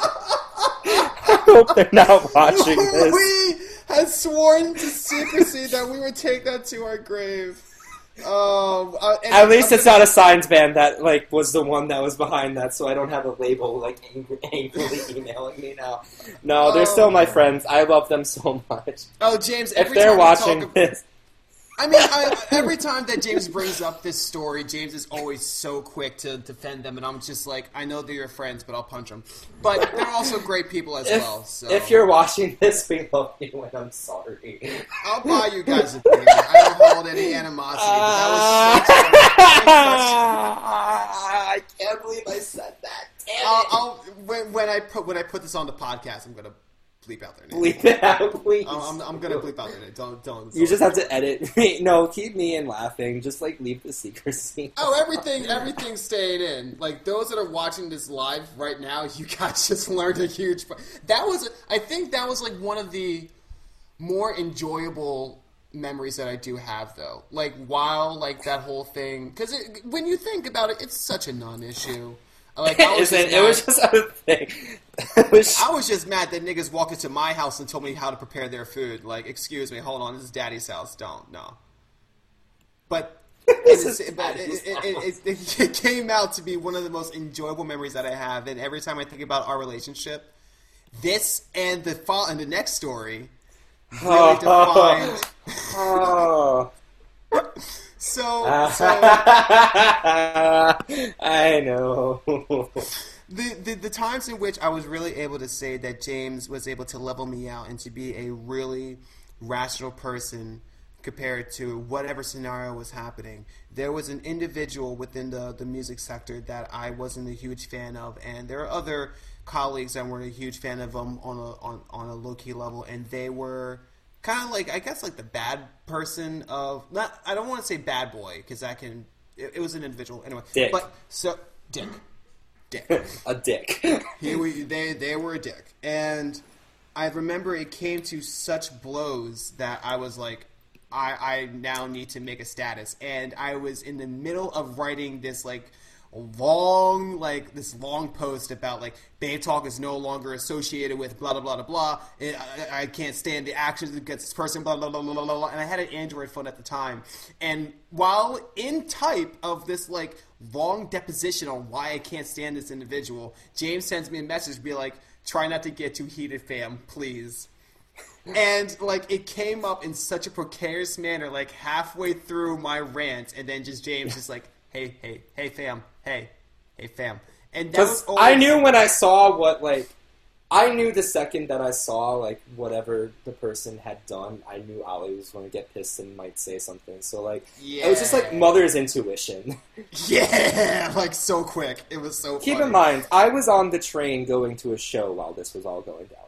I hope they're not watching this.
we had sworn to secrecy that we would take that to our grave. Um, uh,
At least it's not a signs band that like was the one that was behind that, so I don't have a label like angry, angrily emailing me now. No, they're still my
Oh.
friends. I love them so much.
Oh, James!
If they're watching
talk,
this,
I mean, I, every time that James brings up this story, James is always so quick to defend them, and I'm just like, I know they're your friends, but I'll punch them. But they're also great people as
if,
well. So
if you're watching this, we love you, and I'm sorry.
I'll buy you guys a beer. I don't hold any animosity. That was such
I can't believe I said that. Damn
I'll,
it!
I'll when, when I put when I put this on the podcast, I'm gonna bleep out their name.
bleep it out, please.
I'm, I'm, I'm gonna bleep out their name. Don't don't.
You just have to edit. me. no, keep me in laughing. Just like leave the secrecy.
Oh, everything, everything's staying in. Like those that are watching this live right now, you guys just learned a huge. That was, I think, that was like one of the more enjoyable memories that I do have, though. Like while like that whole thing, because when you think about it, it's such a non-issue. Like I was, just
it was
mad-
just a thing. Was
I was just mad that niggas walked into my house and told me how to prepare their food. Like, excuse me, hold on, this is daddy's house. Don't no. But
This
it, but it, it, it, came out to be one of the most enjoyable memories that I have. And every time I think about our relationship, this and the fo- and the next story really defined.
Oh.
So, so
I know.
the, the the times in which I was really able to say that James was able to level me out and to be a really rational person compared to whatever scenario was happening. There was an individual within the, the music sector that I wasn't a huge fan of, and there are other colleagues that weren't a huge fan of them on a on, on a low key level, and they were kind of like I guess like the bad person of not I don't want to say bad boy because that can it, it was an individual anyway,
Dick.
but so dick, dick.
a dick.
He, we, they, they were a dick. And I remember it came to such blows that I was like, I, I now need to make a status. And I was in the middle of writing this, like, long, like, this long post about, like, Babe Talk is no longer associated with blah, blah, blah, blah, blah. I, I can't stand the actions against this person, blah, blah, blah, blah, blah. And I had an Android phone at the time. And while in type of this, like, long deposition on why I can't stand this individual, James sends me a message, be like, try not to get too heated, fam, please. And like it came up in such a precarious manner, like halfway through my rant, and then just James just like, hey, hey, hey, fam, hey, hey, fam, and that was
Because
always,
I knew when I saw what like I knew the second that I saw like whatever the person had done, I knew Ollie was going to get pissed and might say something. So like yeah. it was just like mother's intuition.
yeah, like so quick. It was so.
Keep
funny.
in mind, I was on the train going to a show while this was all going down.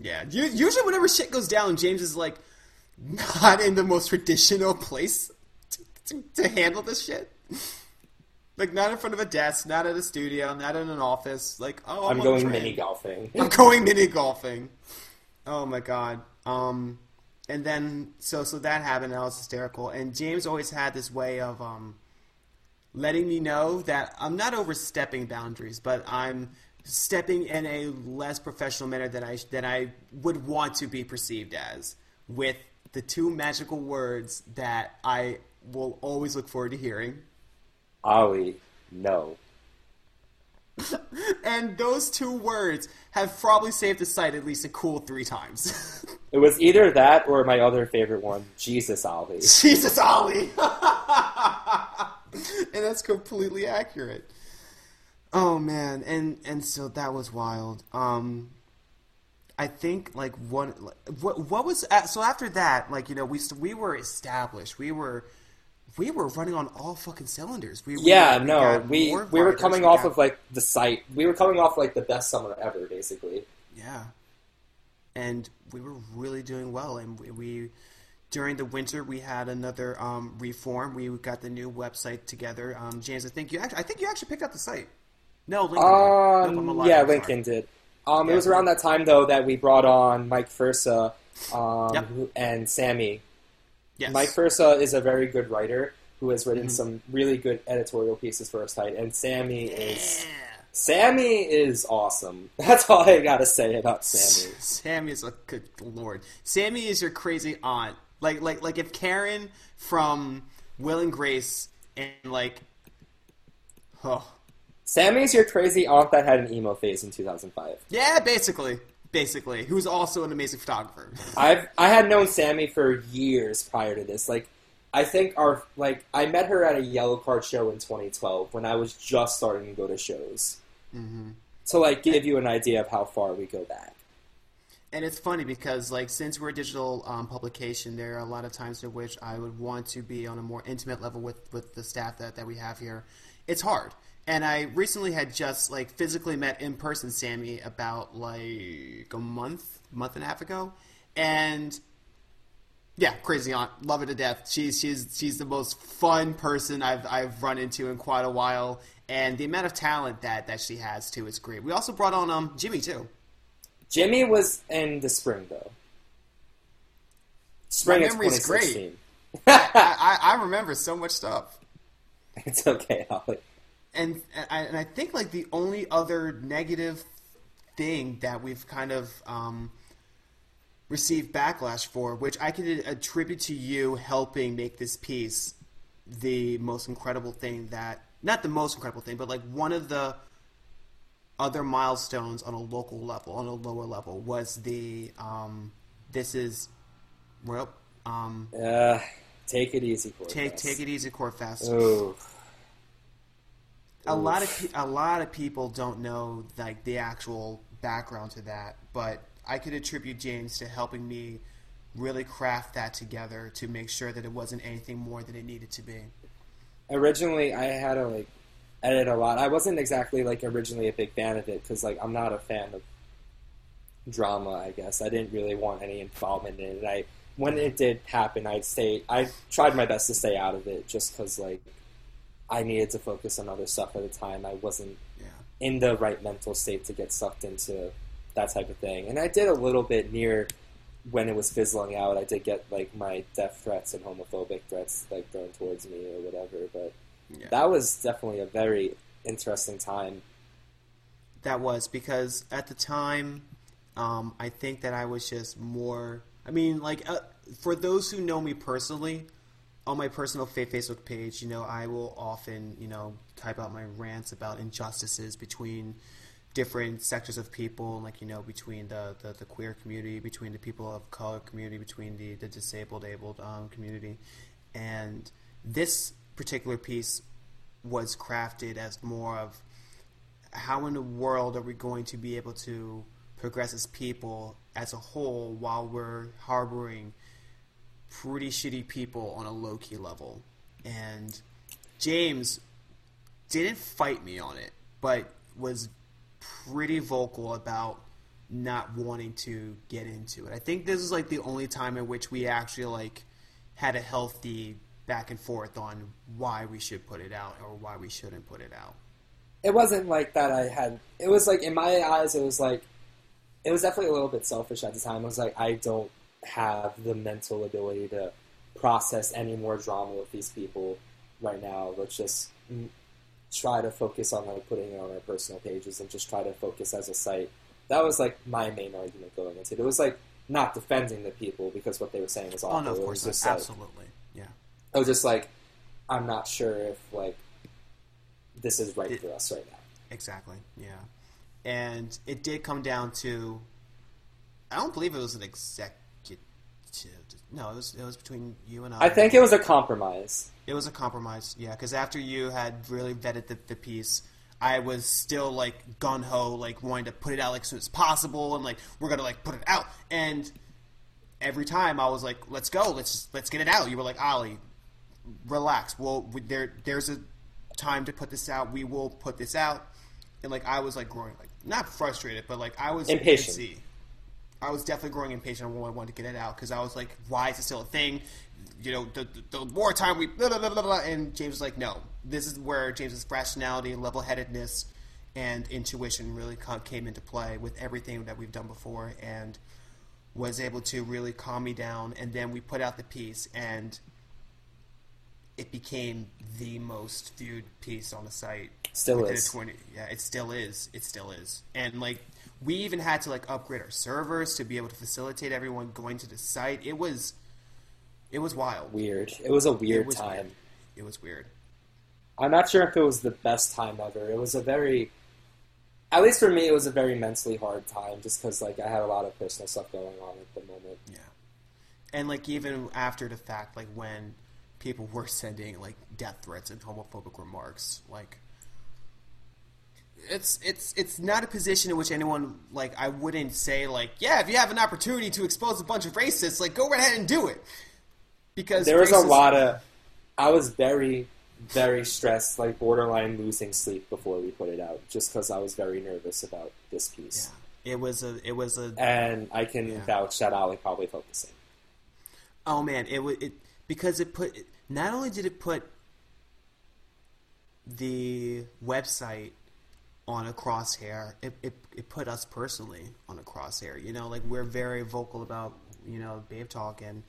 Yeah, usually whenever shit goes down, James is like not in the most traditional place to, to, to handle this shit. Like not in front of a desk, not at a studio, not in an office. Like oh,
I'm
I'm,
going mini golfing.
I'm going mini golfing. Oh my god. Um, and then so so that happened. and I was hysterical. And James always had this way of um, letting me know that I'm not overstepping boundaries, but I'm stepping in a less professional manner than I than I would want to be perceived as. With the two magical words that I will always look forward to hearing.
Ollie, no.
And those two words have probably saved the site at least a cool three times.
It was either that or my other favorite one, Jesus Ollie.
Jesus Ollie. and that's completely accurate. Oh man, and and so that was wild. Um I think like one what what was so after that like you know we we were established. We were we were running on all fucking cylinders. We
Yeah, no, we we were coming off
got-
of like the site. We were coming off like the best summer ever, basically.
Yeah. And we were really doing well. And we, we during the winter, we had another um, reform. We got the new website together. Um, James, I think you actually, I think you actually picked up the site. No, Lincoln.
Um,
liar,
yeah. Lincoln did. Um,
Yeah.
it was around that time though that we brought on Mike Fursa um,
Yep.
and Sammy.
Yes.
Mike Fursa is a very good writer who has written
Mhm.
some really good editorial pieces for our site, and Sammy is Sammy is awesome. That's all I gotta say about Sammy.
Sammy is a good lord. Sammy is your crazy aunt. Like like like if Karen from Will and Grace and like, oh
Sammy's your crazy aunt that had an emo phase in 2005.
yeah, basically basically, who's also an amazing photographer.
I've I had known Sammy for years prior to this. Like I think our like I met her at a Yellowcard show in 2012 when I was just starting to go to shows.
mm-hmm.
To like give you an idea of how far we go back.
And it's funny because, like, since we're a digital um, publication, there are a lot of times in which I would want to be on a more intimate level with, with the staff that, that we have here. It's hard. And I recently had just, like, physically met in person Sammy about, like, a month, month and a half ago. And, yeah, crazy aunt. Love her to death. She's, she's, she's the most fun person I've, I've run into in quite a while. And the amount of talent that, that she has, too, is great. We also brought on um, Jimmy, too.
Jimmy was in the spring though. Spring
My memory's great. I, I, I remember so much stuff.
it's okay, Holly.
And and I think like the only other negative thing that we've kind of um, received backlash for, which I can attribute to you helping make this piece the most incredible thing that not the most incredible thing, but like one of the other milestones on a local level, on a lower level, was the um, this is well um,
uh, take it easy, Core
take take it easy, Core Fest. A lot of pe- a lot of people don't know like the actual background to that, but I could attribute James to helping me really craft that together to make sure that it wasn't anything more than it needed to be.
originally I had to like edit a lot. I wasn't exactly like originally a big fan of it because like I'm not a fan of drama. I guess I didn't really want any involvement in it. I when it did happen, I stayed. I tried my best to stay out of it just because like I needed to focus on other stuff at the time. I wasn't
Yeah.
in the right mental state to get sucked into that type of thing. And I did a little bit near when it was fizzling out. I did get like my death threats and homophobic threats like thrown towards me or whatever. But
Yeah.
that was definitely a very interesting time.
That was because at the time, um, I think that I was just more. I mean, like uh, for those who know me personally, on my personal Facebook page, you know, I will often, you know, type out my rants about injustices between different sectors of people, like you know, between the, the, the queer community, between the people of color community, between the, the disabled, abled um, community, and this particular piece was crafted as more of how in the world are we going to be able to progress as people as a whole while we're harboring pretty shitty people on a low key level? And James didn't fight me on it, but was pretty vocal about not wanting to get into it. I think this is like the only time in which we actually like had a healthy back and forth on why we should put it out or why we shouldn't put it out.
It wasn't like that. I had. It was like in my eyes, it was like it was definitely a little bit selfish at the time. I was like, I don't have the mental ability to process any more drama with these people right now. Let's just try to focus on like putting it on our personal pages and just try to focus as a site. That was like my main argument going into it. It was like not defending the people because what they were saying was awful.
Oh no, of
It
course
was just like,
Absolutely, yeah.
I was just like, I'm not sure if like this is right
It-
for us right now.
Exactly. Yeah. And it did come down to I don't believe it was an no, it was it was between you and I.
I think it was a compromise.
it was a compromise. Yeah, cuz after you had really vetted the, the piece, I was still like gun ho like wanting to put it out like as soon as possible and like we're going to like put it out and every time I was like let's go, let's just, let's get it out. You were like, "Ollie, relax. Well, we, there there's a time to put this out. We will put this out." And like I was like growing like not frustrated, but like I was
Impatient.
antsy. I was definitely growing impatient. I wanted to get it out because I was like, "Why is it still a thing?" You know, the, the, the more time we blah, blah, blah, blah, blah, and James was like, "No, this is where James's rationality, level headedness, and intuition really came into play with everything that we've done before, and was able to really calm me down. And then we put out the piece, and it became the most viewed piece on the site.
Still is.
20 yeah, it still is. It still is. And like we even had to like upgrade our servers to be able to facilitate everyone going to the site. It was it was wild.
Weird. It was a weird
was
time.
Weird. It was weird.
I'm not sure if it was the best time ever. It was a very, at least for me, it was a very mentally hard time just because like I had a lot of personal stuff going on at the moment.
Yeah. And like even after the fact, like when people were sending like death threats and homophobic remarks, like it's it's it's not a position in which anyone like I wouldn't say like yeah if you have an opportunity to expose a bunch of racists like go right ahead and do it because
There was a lot of, I was very, very stressed, like borderline losing sleep before we put it out, just because I was very nervous about this
yeah
piece.
it was a it was a
And I can
Yeah.
vouch that Ollie probably felt the same.
Oh man, it was it because it put not only did it put the website on a crosshair, it, it it put us personally on a crosshair. You know, like we're very vocal about you know Babe Talk and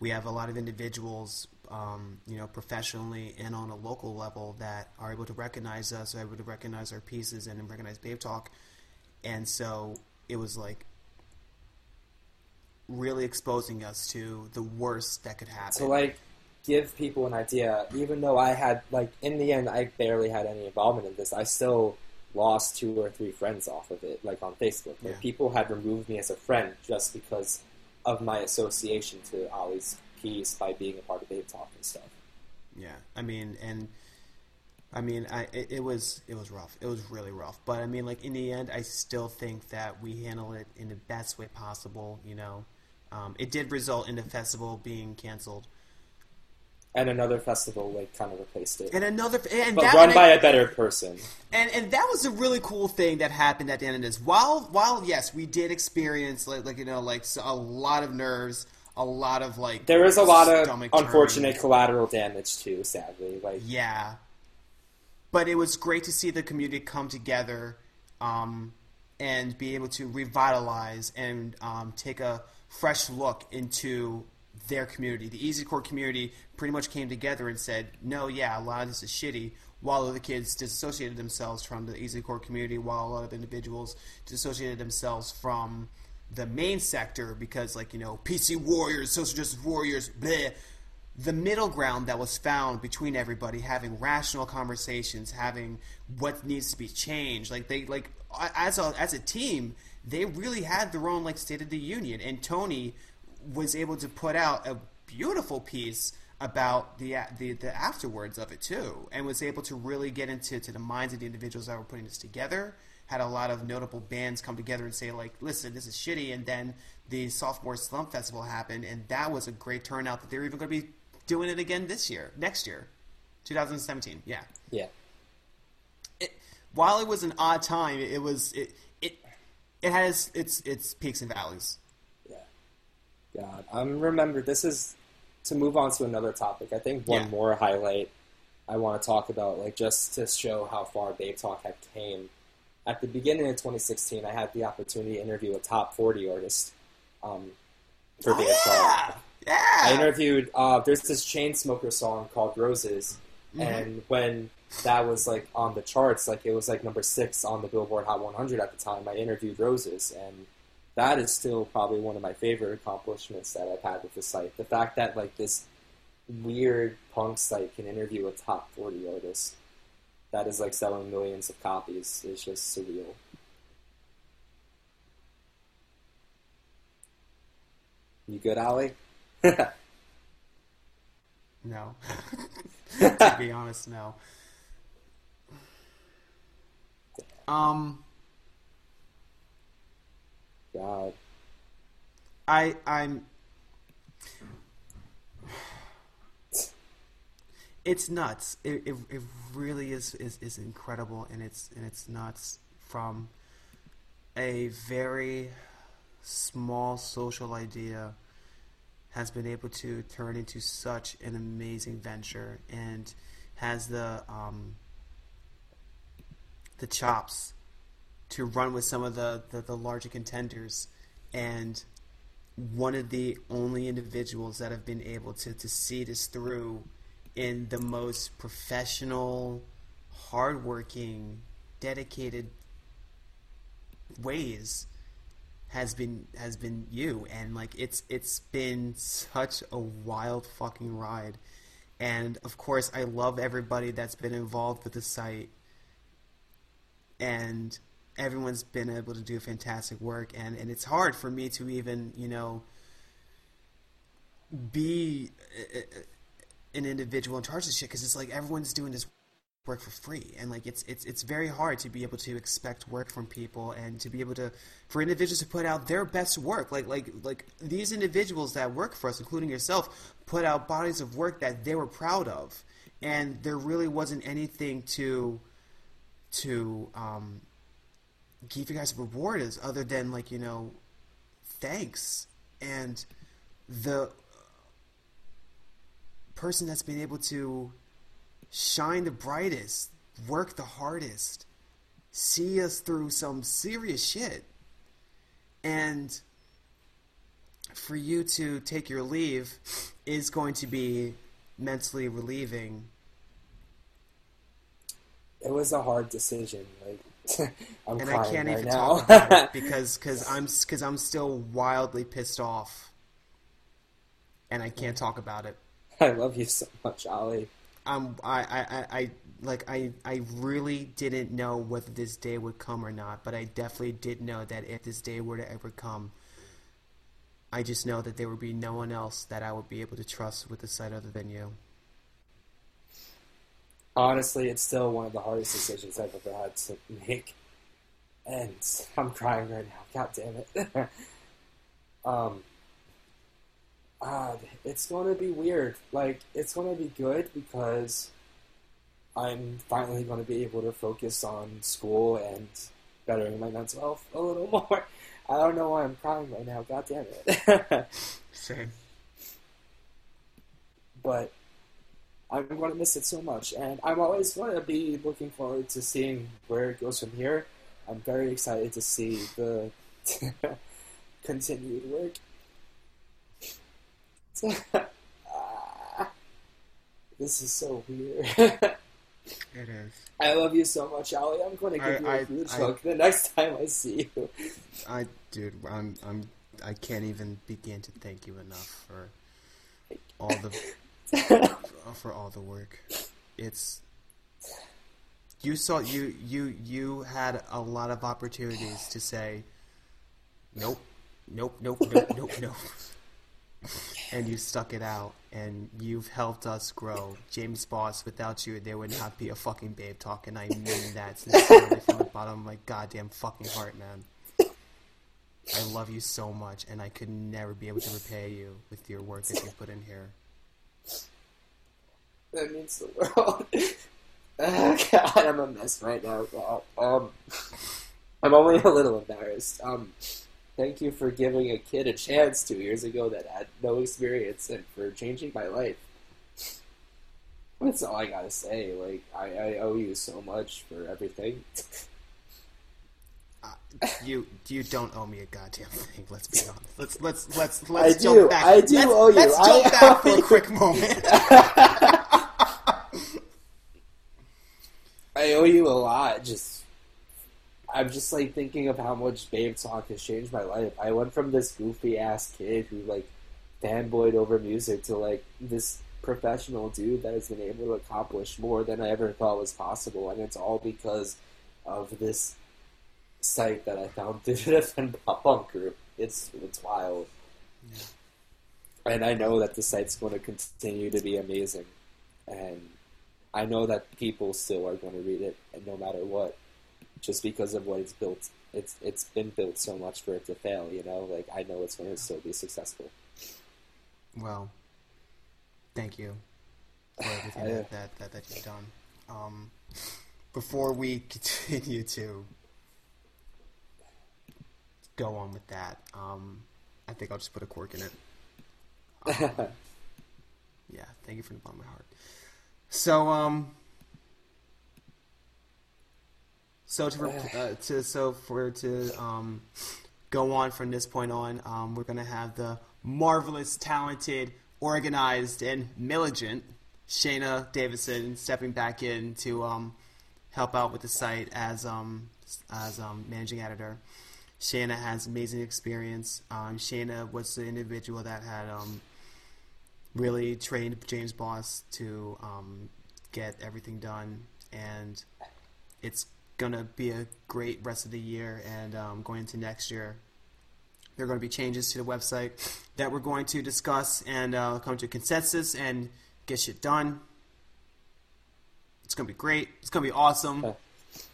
we have a lot of individuals, um, you know, professionally and on a local level that are able to recognize us, are able to recognize our pieces and recognize Babe Talk. And so it was like really exposing us to the worst that could happen.
to like give people an idea even though i had like in the end i barely had any involvement in this i still lost two or three friends off of it like on facebook like
Yeah.
people had removed me as a friend just because of my association to ollie's piece by being a part of Babe talk and stuff
Yeah, I mean, and I mean, I it, it was it was rough. It was really rough. But I mean, like in the end, I still think that we handled it in the best way possible. You know, um, it did result in the festival being canceled,
and another festival like kind of replaced it
and another and
but
that
run
and-
by a better person
and and that was a really cool thing that happened at the end of this. While while yes, we did experience like like you know like a lot of nerves, a lot of like
there is a lot of unfortunate
turning.
collateral damage too sadly like
Yeah. But it was great to see the community come together um, and be able to revitalize and um, take a fresh look into their community. The Easy Core community pretty much came together and said, no, yeah, a lot of this is shitty, while other kids disassociated themselves from the Easy Core community, while a lot of individuals disassociated themselves from the main sector because, like, you know, PC warriors, social justice warriors, bleh the middle ground that was found between everybody having rational conversations having what needs to be changed like they like as a as a team they really had their own like state of the union and tony was able to put out a beautiful piece about the the, the afterwards of it too and was able to really get into to the minds of the individuals that were putting this together had a lot of notable bands come together and say like listen this is shitty and then the sophomore slump festival happened and that was a great turnout that they're even going to be doing it again this year, next year, 2017. Yeah.
yeah
It, while it was an odd time, it was it it it has its its peaks and valleys.
God. Um remember this is to move on to another topic, I think one
Yeah.
more highlight I want to talk about, like just to show how far Babe Talk had came. At the beginning of 2016, I had the opportunity to interview a top 40 artist um, for Babe
yeah,
Talk.
yeah.
I interviewed. Uh, there's this Chainsmoker song called Roses,
Mm-hmm.
and when that was like on the charts, like it was like number six on the Billboard Hot 100 at the time. I interviewed Rozes, and that is still probably one of my favorite accomplishments that I've had with the site. The fact that like this weird punk site can interview a top 40 artist that is like selling millions of copies is just surreal. You good, Ollie?
No. to be honest, no. Um,
God.
I I'm. It's nuts. It, it, it really is, is is incredible, and it's and it's nuts from a very small social idea has been able to turn into such an amazing venture and has the um, the chops to run with some of the, the, the larger contenders. And one of the only individuals that have been able to, to see this through in the most professional, hardworking, dedicated ways has been has been you. And like it's it's been such a wild fucking ride. And of course I love everybody that's been involved with the site. And everyone's been able to do fantastic work and and it's hard for me to even you know be a- a- an individual in charge of shit because it's like everyone's doing this work for free and like it's it's it's very hard to be able to expect work from people and to be able to for individuals to put out their best work. Like like like these individuals that work for us including yourself put out bodies of work that they were proud of and there really wasn't anything to to um give you guys a reward is other than like you know thanks and the person that's been able to shine the brightest, work the hardest, see us through some serious shit, and for you to take your leave is going to be mentally relieving.
It was a hard decision. Like I'm
and I can't
right
even
now.
talk about it because cause I'm because I'm still wildly pissed off, and I can't talk about it.
I love you so much, Ollie.
Um, I, I, I, I like I, I really didn't know whether this day would come or not, but I definitely did know that if this day were to ever come, I just know that there would be no one else that I would be able to trust with the site other than you.
Honestly, it's still one of the hardest decisions I've ever had to make, and I'm crying right now. God damn it. um, uh, it's gonna be weird. Like, it's gonna be good because I'm finally gonna be able to focus on school and bettering my mental health a little more. I don't know why I'm crying right now. God damn it.
Same.
but I'm going to miss it so much, and I'm always going to be looking forward to seeing where it goes from here. I'm very excited to see the continued work. This is so weird.
It is.
I love you so much, Ollie. I'm going to give
I-
you a
I-
huge
I-
hug the next time I see you.
I, dude, I'm, I'm, I can't even begin to thank you enough for all the, for all the work. It's, you saw, you, you, you had a lot of opportunities to say, nope, nope, nope, nope, nope, nope. And you stuck it out, and you've helped us grow. James Boss, without you, there would not be a fucking Babe Talk, and I mean that sincerely from the bottom of my goddamn fucking heart, man. I love you so much, and I could never be able to repay you with your work that you put in here.
That means the world. God, I'm a mess right now. Um, I'm only a little embarrassed. Um, thank you for giving a kid a chance two years ago that had no experience and for changing my life. That's all I gotta say. Like, I, I owe you so much for everything.
You you don't owe me a goddamn thing. Let's be honest. Let's let's let's
I
let's
do.
jump back.
I do
let's,
owe you.
Let's
I
back
owe
for a
you.
quick moment.
I owe you a lot. Just, I'm just like thinking of how much Babe Talk has changed my life. I went from this goofy ass kid who like fanboyed over music to like this professional dude that has been able to accomplish more than I ever thought was possible, and it's all because of this site that I found the Fen Pop Punk group. It's it's wild. And I know that the site's going to continue to be amazing, and I know that people still are going to read it, and no matter what, just because of what it's built. It's it's been built so much for it to fail, you know. Like I know it's going to still be successful.
well, thank you for everything
I-
that, that, that, that you've done. Um, before we continue to go on with that, um, I think I'll just put a cork in it. Um, yeah, thank you from the bottom of my heart. So, um, so to, uh, to so for to um, go on from this point on, um, we're gonna have the marvelous, talented, organized, and militant Shayna Davidson stepping back in to um, help out with the site as um, as um, managing editor. Shayna has amazing experience. Um, Shayna was the individual that had um, really trained James Boss to um, get everything done, and it's gonna be a great rest of the year and um, going into next year. There are going to be changes to the website that we're going to discuss and uh, come to a consensus and get shit done. It's gonna be great. It's gonna be awesome.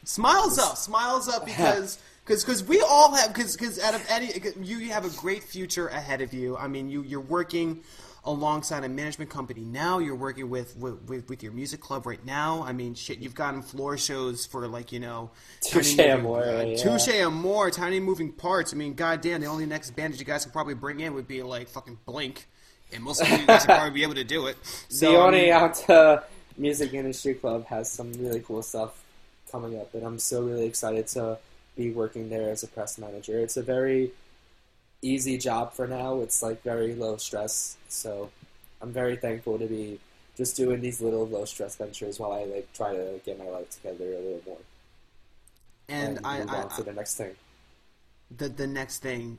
Smiles up, smiles up because because because we all have because because out of any you you have a great future ahead of you. I mean, you you're working alongside a management company now. You're working with with, with, your music club right now. I mean, shit, you've gotten floor shows for like you know
Touche Amore, yeah.
Touche Amore, Tiny Moving Parts. I mean, goddamn, the only next band that you guys could probably bring in would be like fucking Blink, and most of you guys would probably be able to do it. So,
the
I
Oni
mean,
Alta uh, Music Industry Club has some really cool stuff coming up, and I'm so really excited to be working there as a press manager. It's a very easy job for now. It's like very low stress, so I'm very thankful to be just doing these little low stress ventures while I like try to get my life together a little more
And,
and
I,
move
I,
on to the next thing.
the the next thing,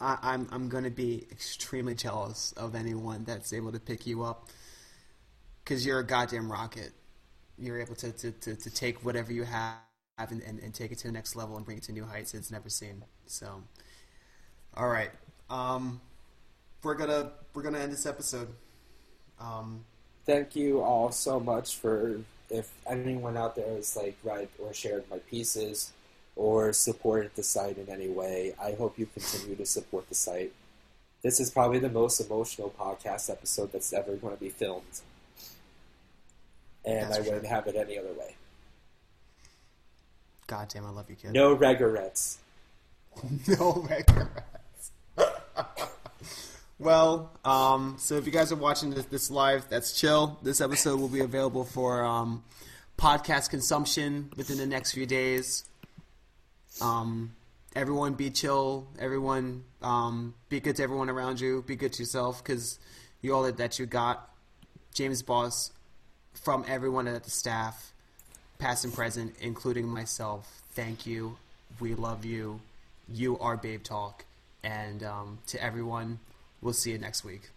I, I'm I'm gonna be extremely jealous of anyone that's able to pick you up, because you're a goddamn rocket. You're able to, to, to, to take whatever you have and, and, and take it to the next level and bring it to new heights it's never seen. So, all right, um, we're gonna we're gonna end this episode. Um,
Thank you all so much for if anyone out there has like read or shared my pieces or supported the site in any way. I hope you continue to support the site. This is probably the most emotional podcast episode that's ever going to be filmed. And
That's
I
true.
wouldn't have it any other way.
Goddamn, I love you, kid.
No regrets.
no regrets. well, um, so if you guys are watching this, this live, that's chill. This episode will be available for um, podcast consumption within the next few days. Um, everyone be chill. Everyone um, be good to everyone around you. Be good to yourself because you all that, that you got. James Boss from everyone at the staff, past and present, including myself. Thank you. We love you. You are Babe Talk. And um, to everyone, we'll see you next week.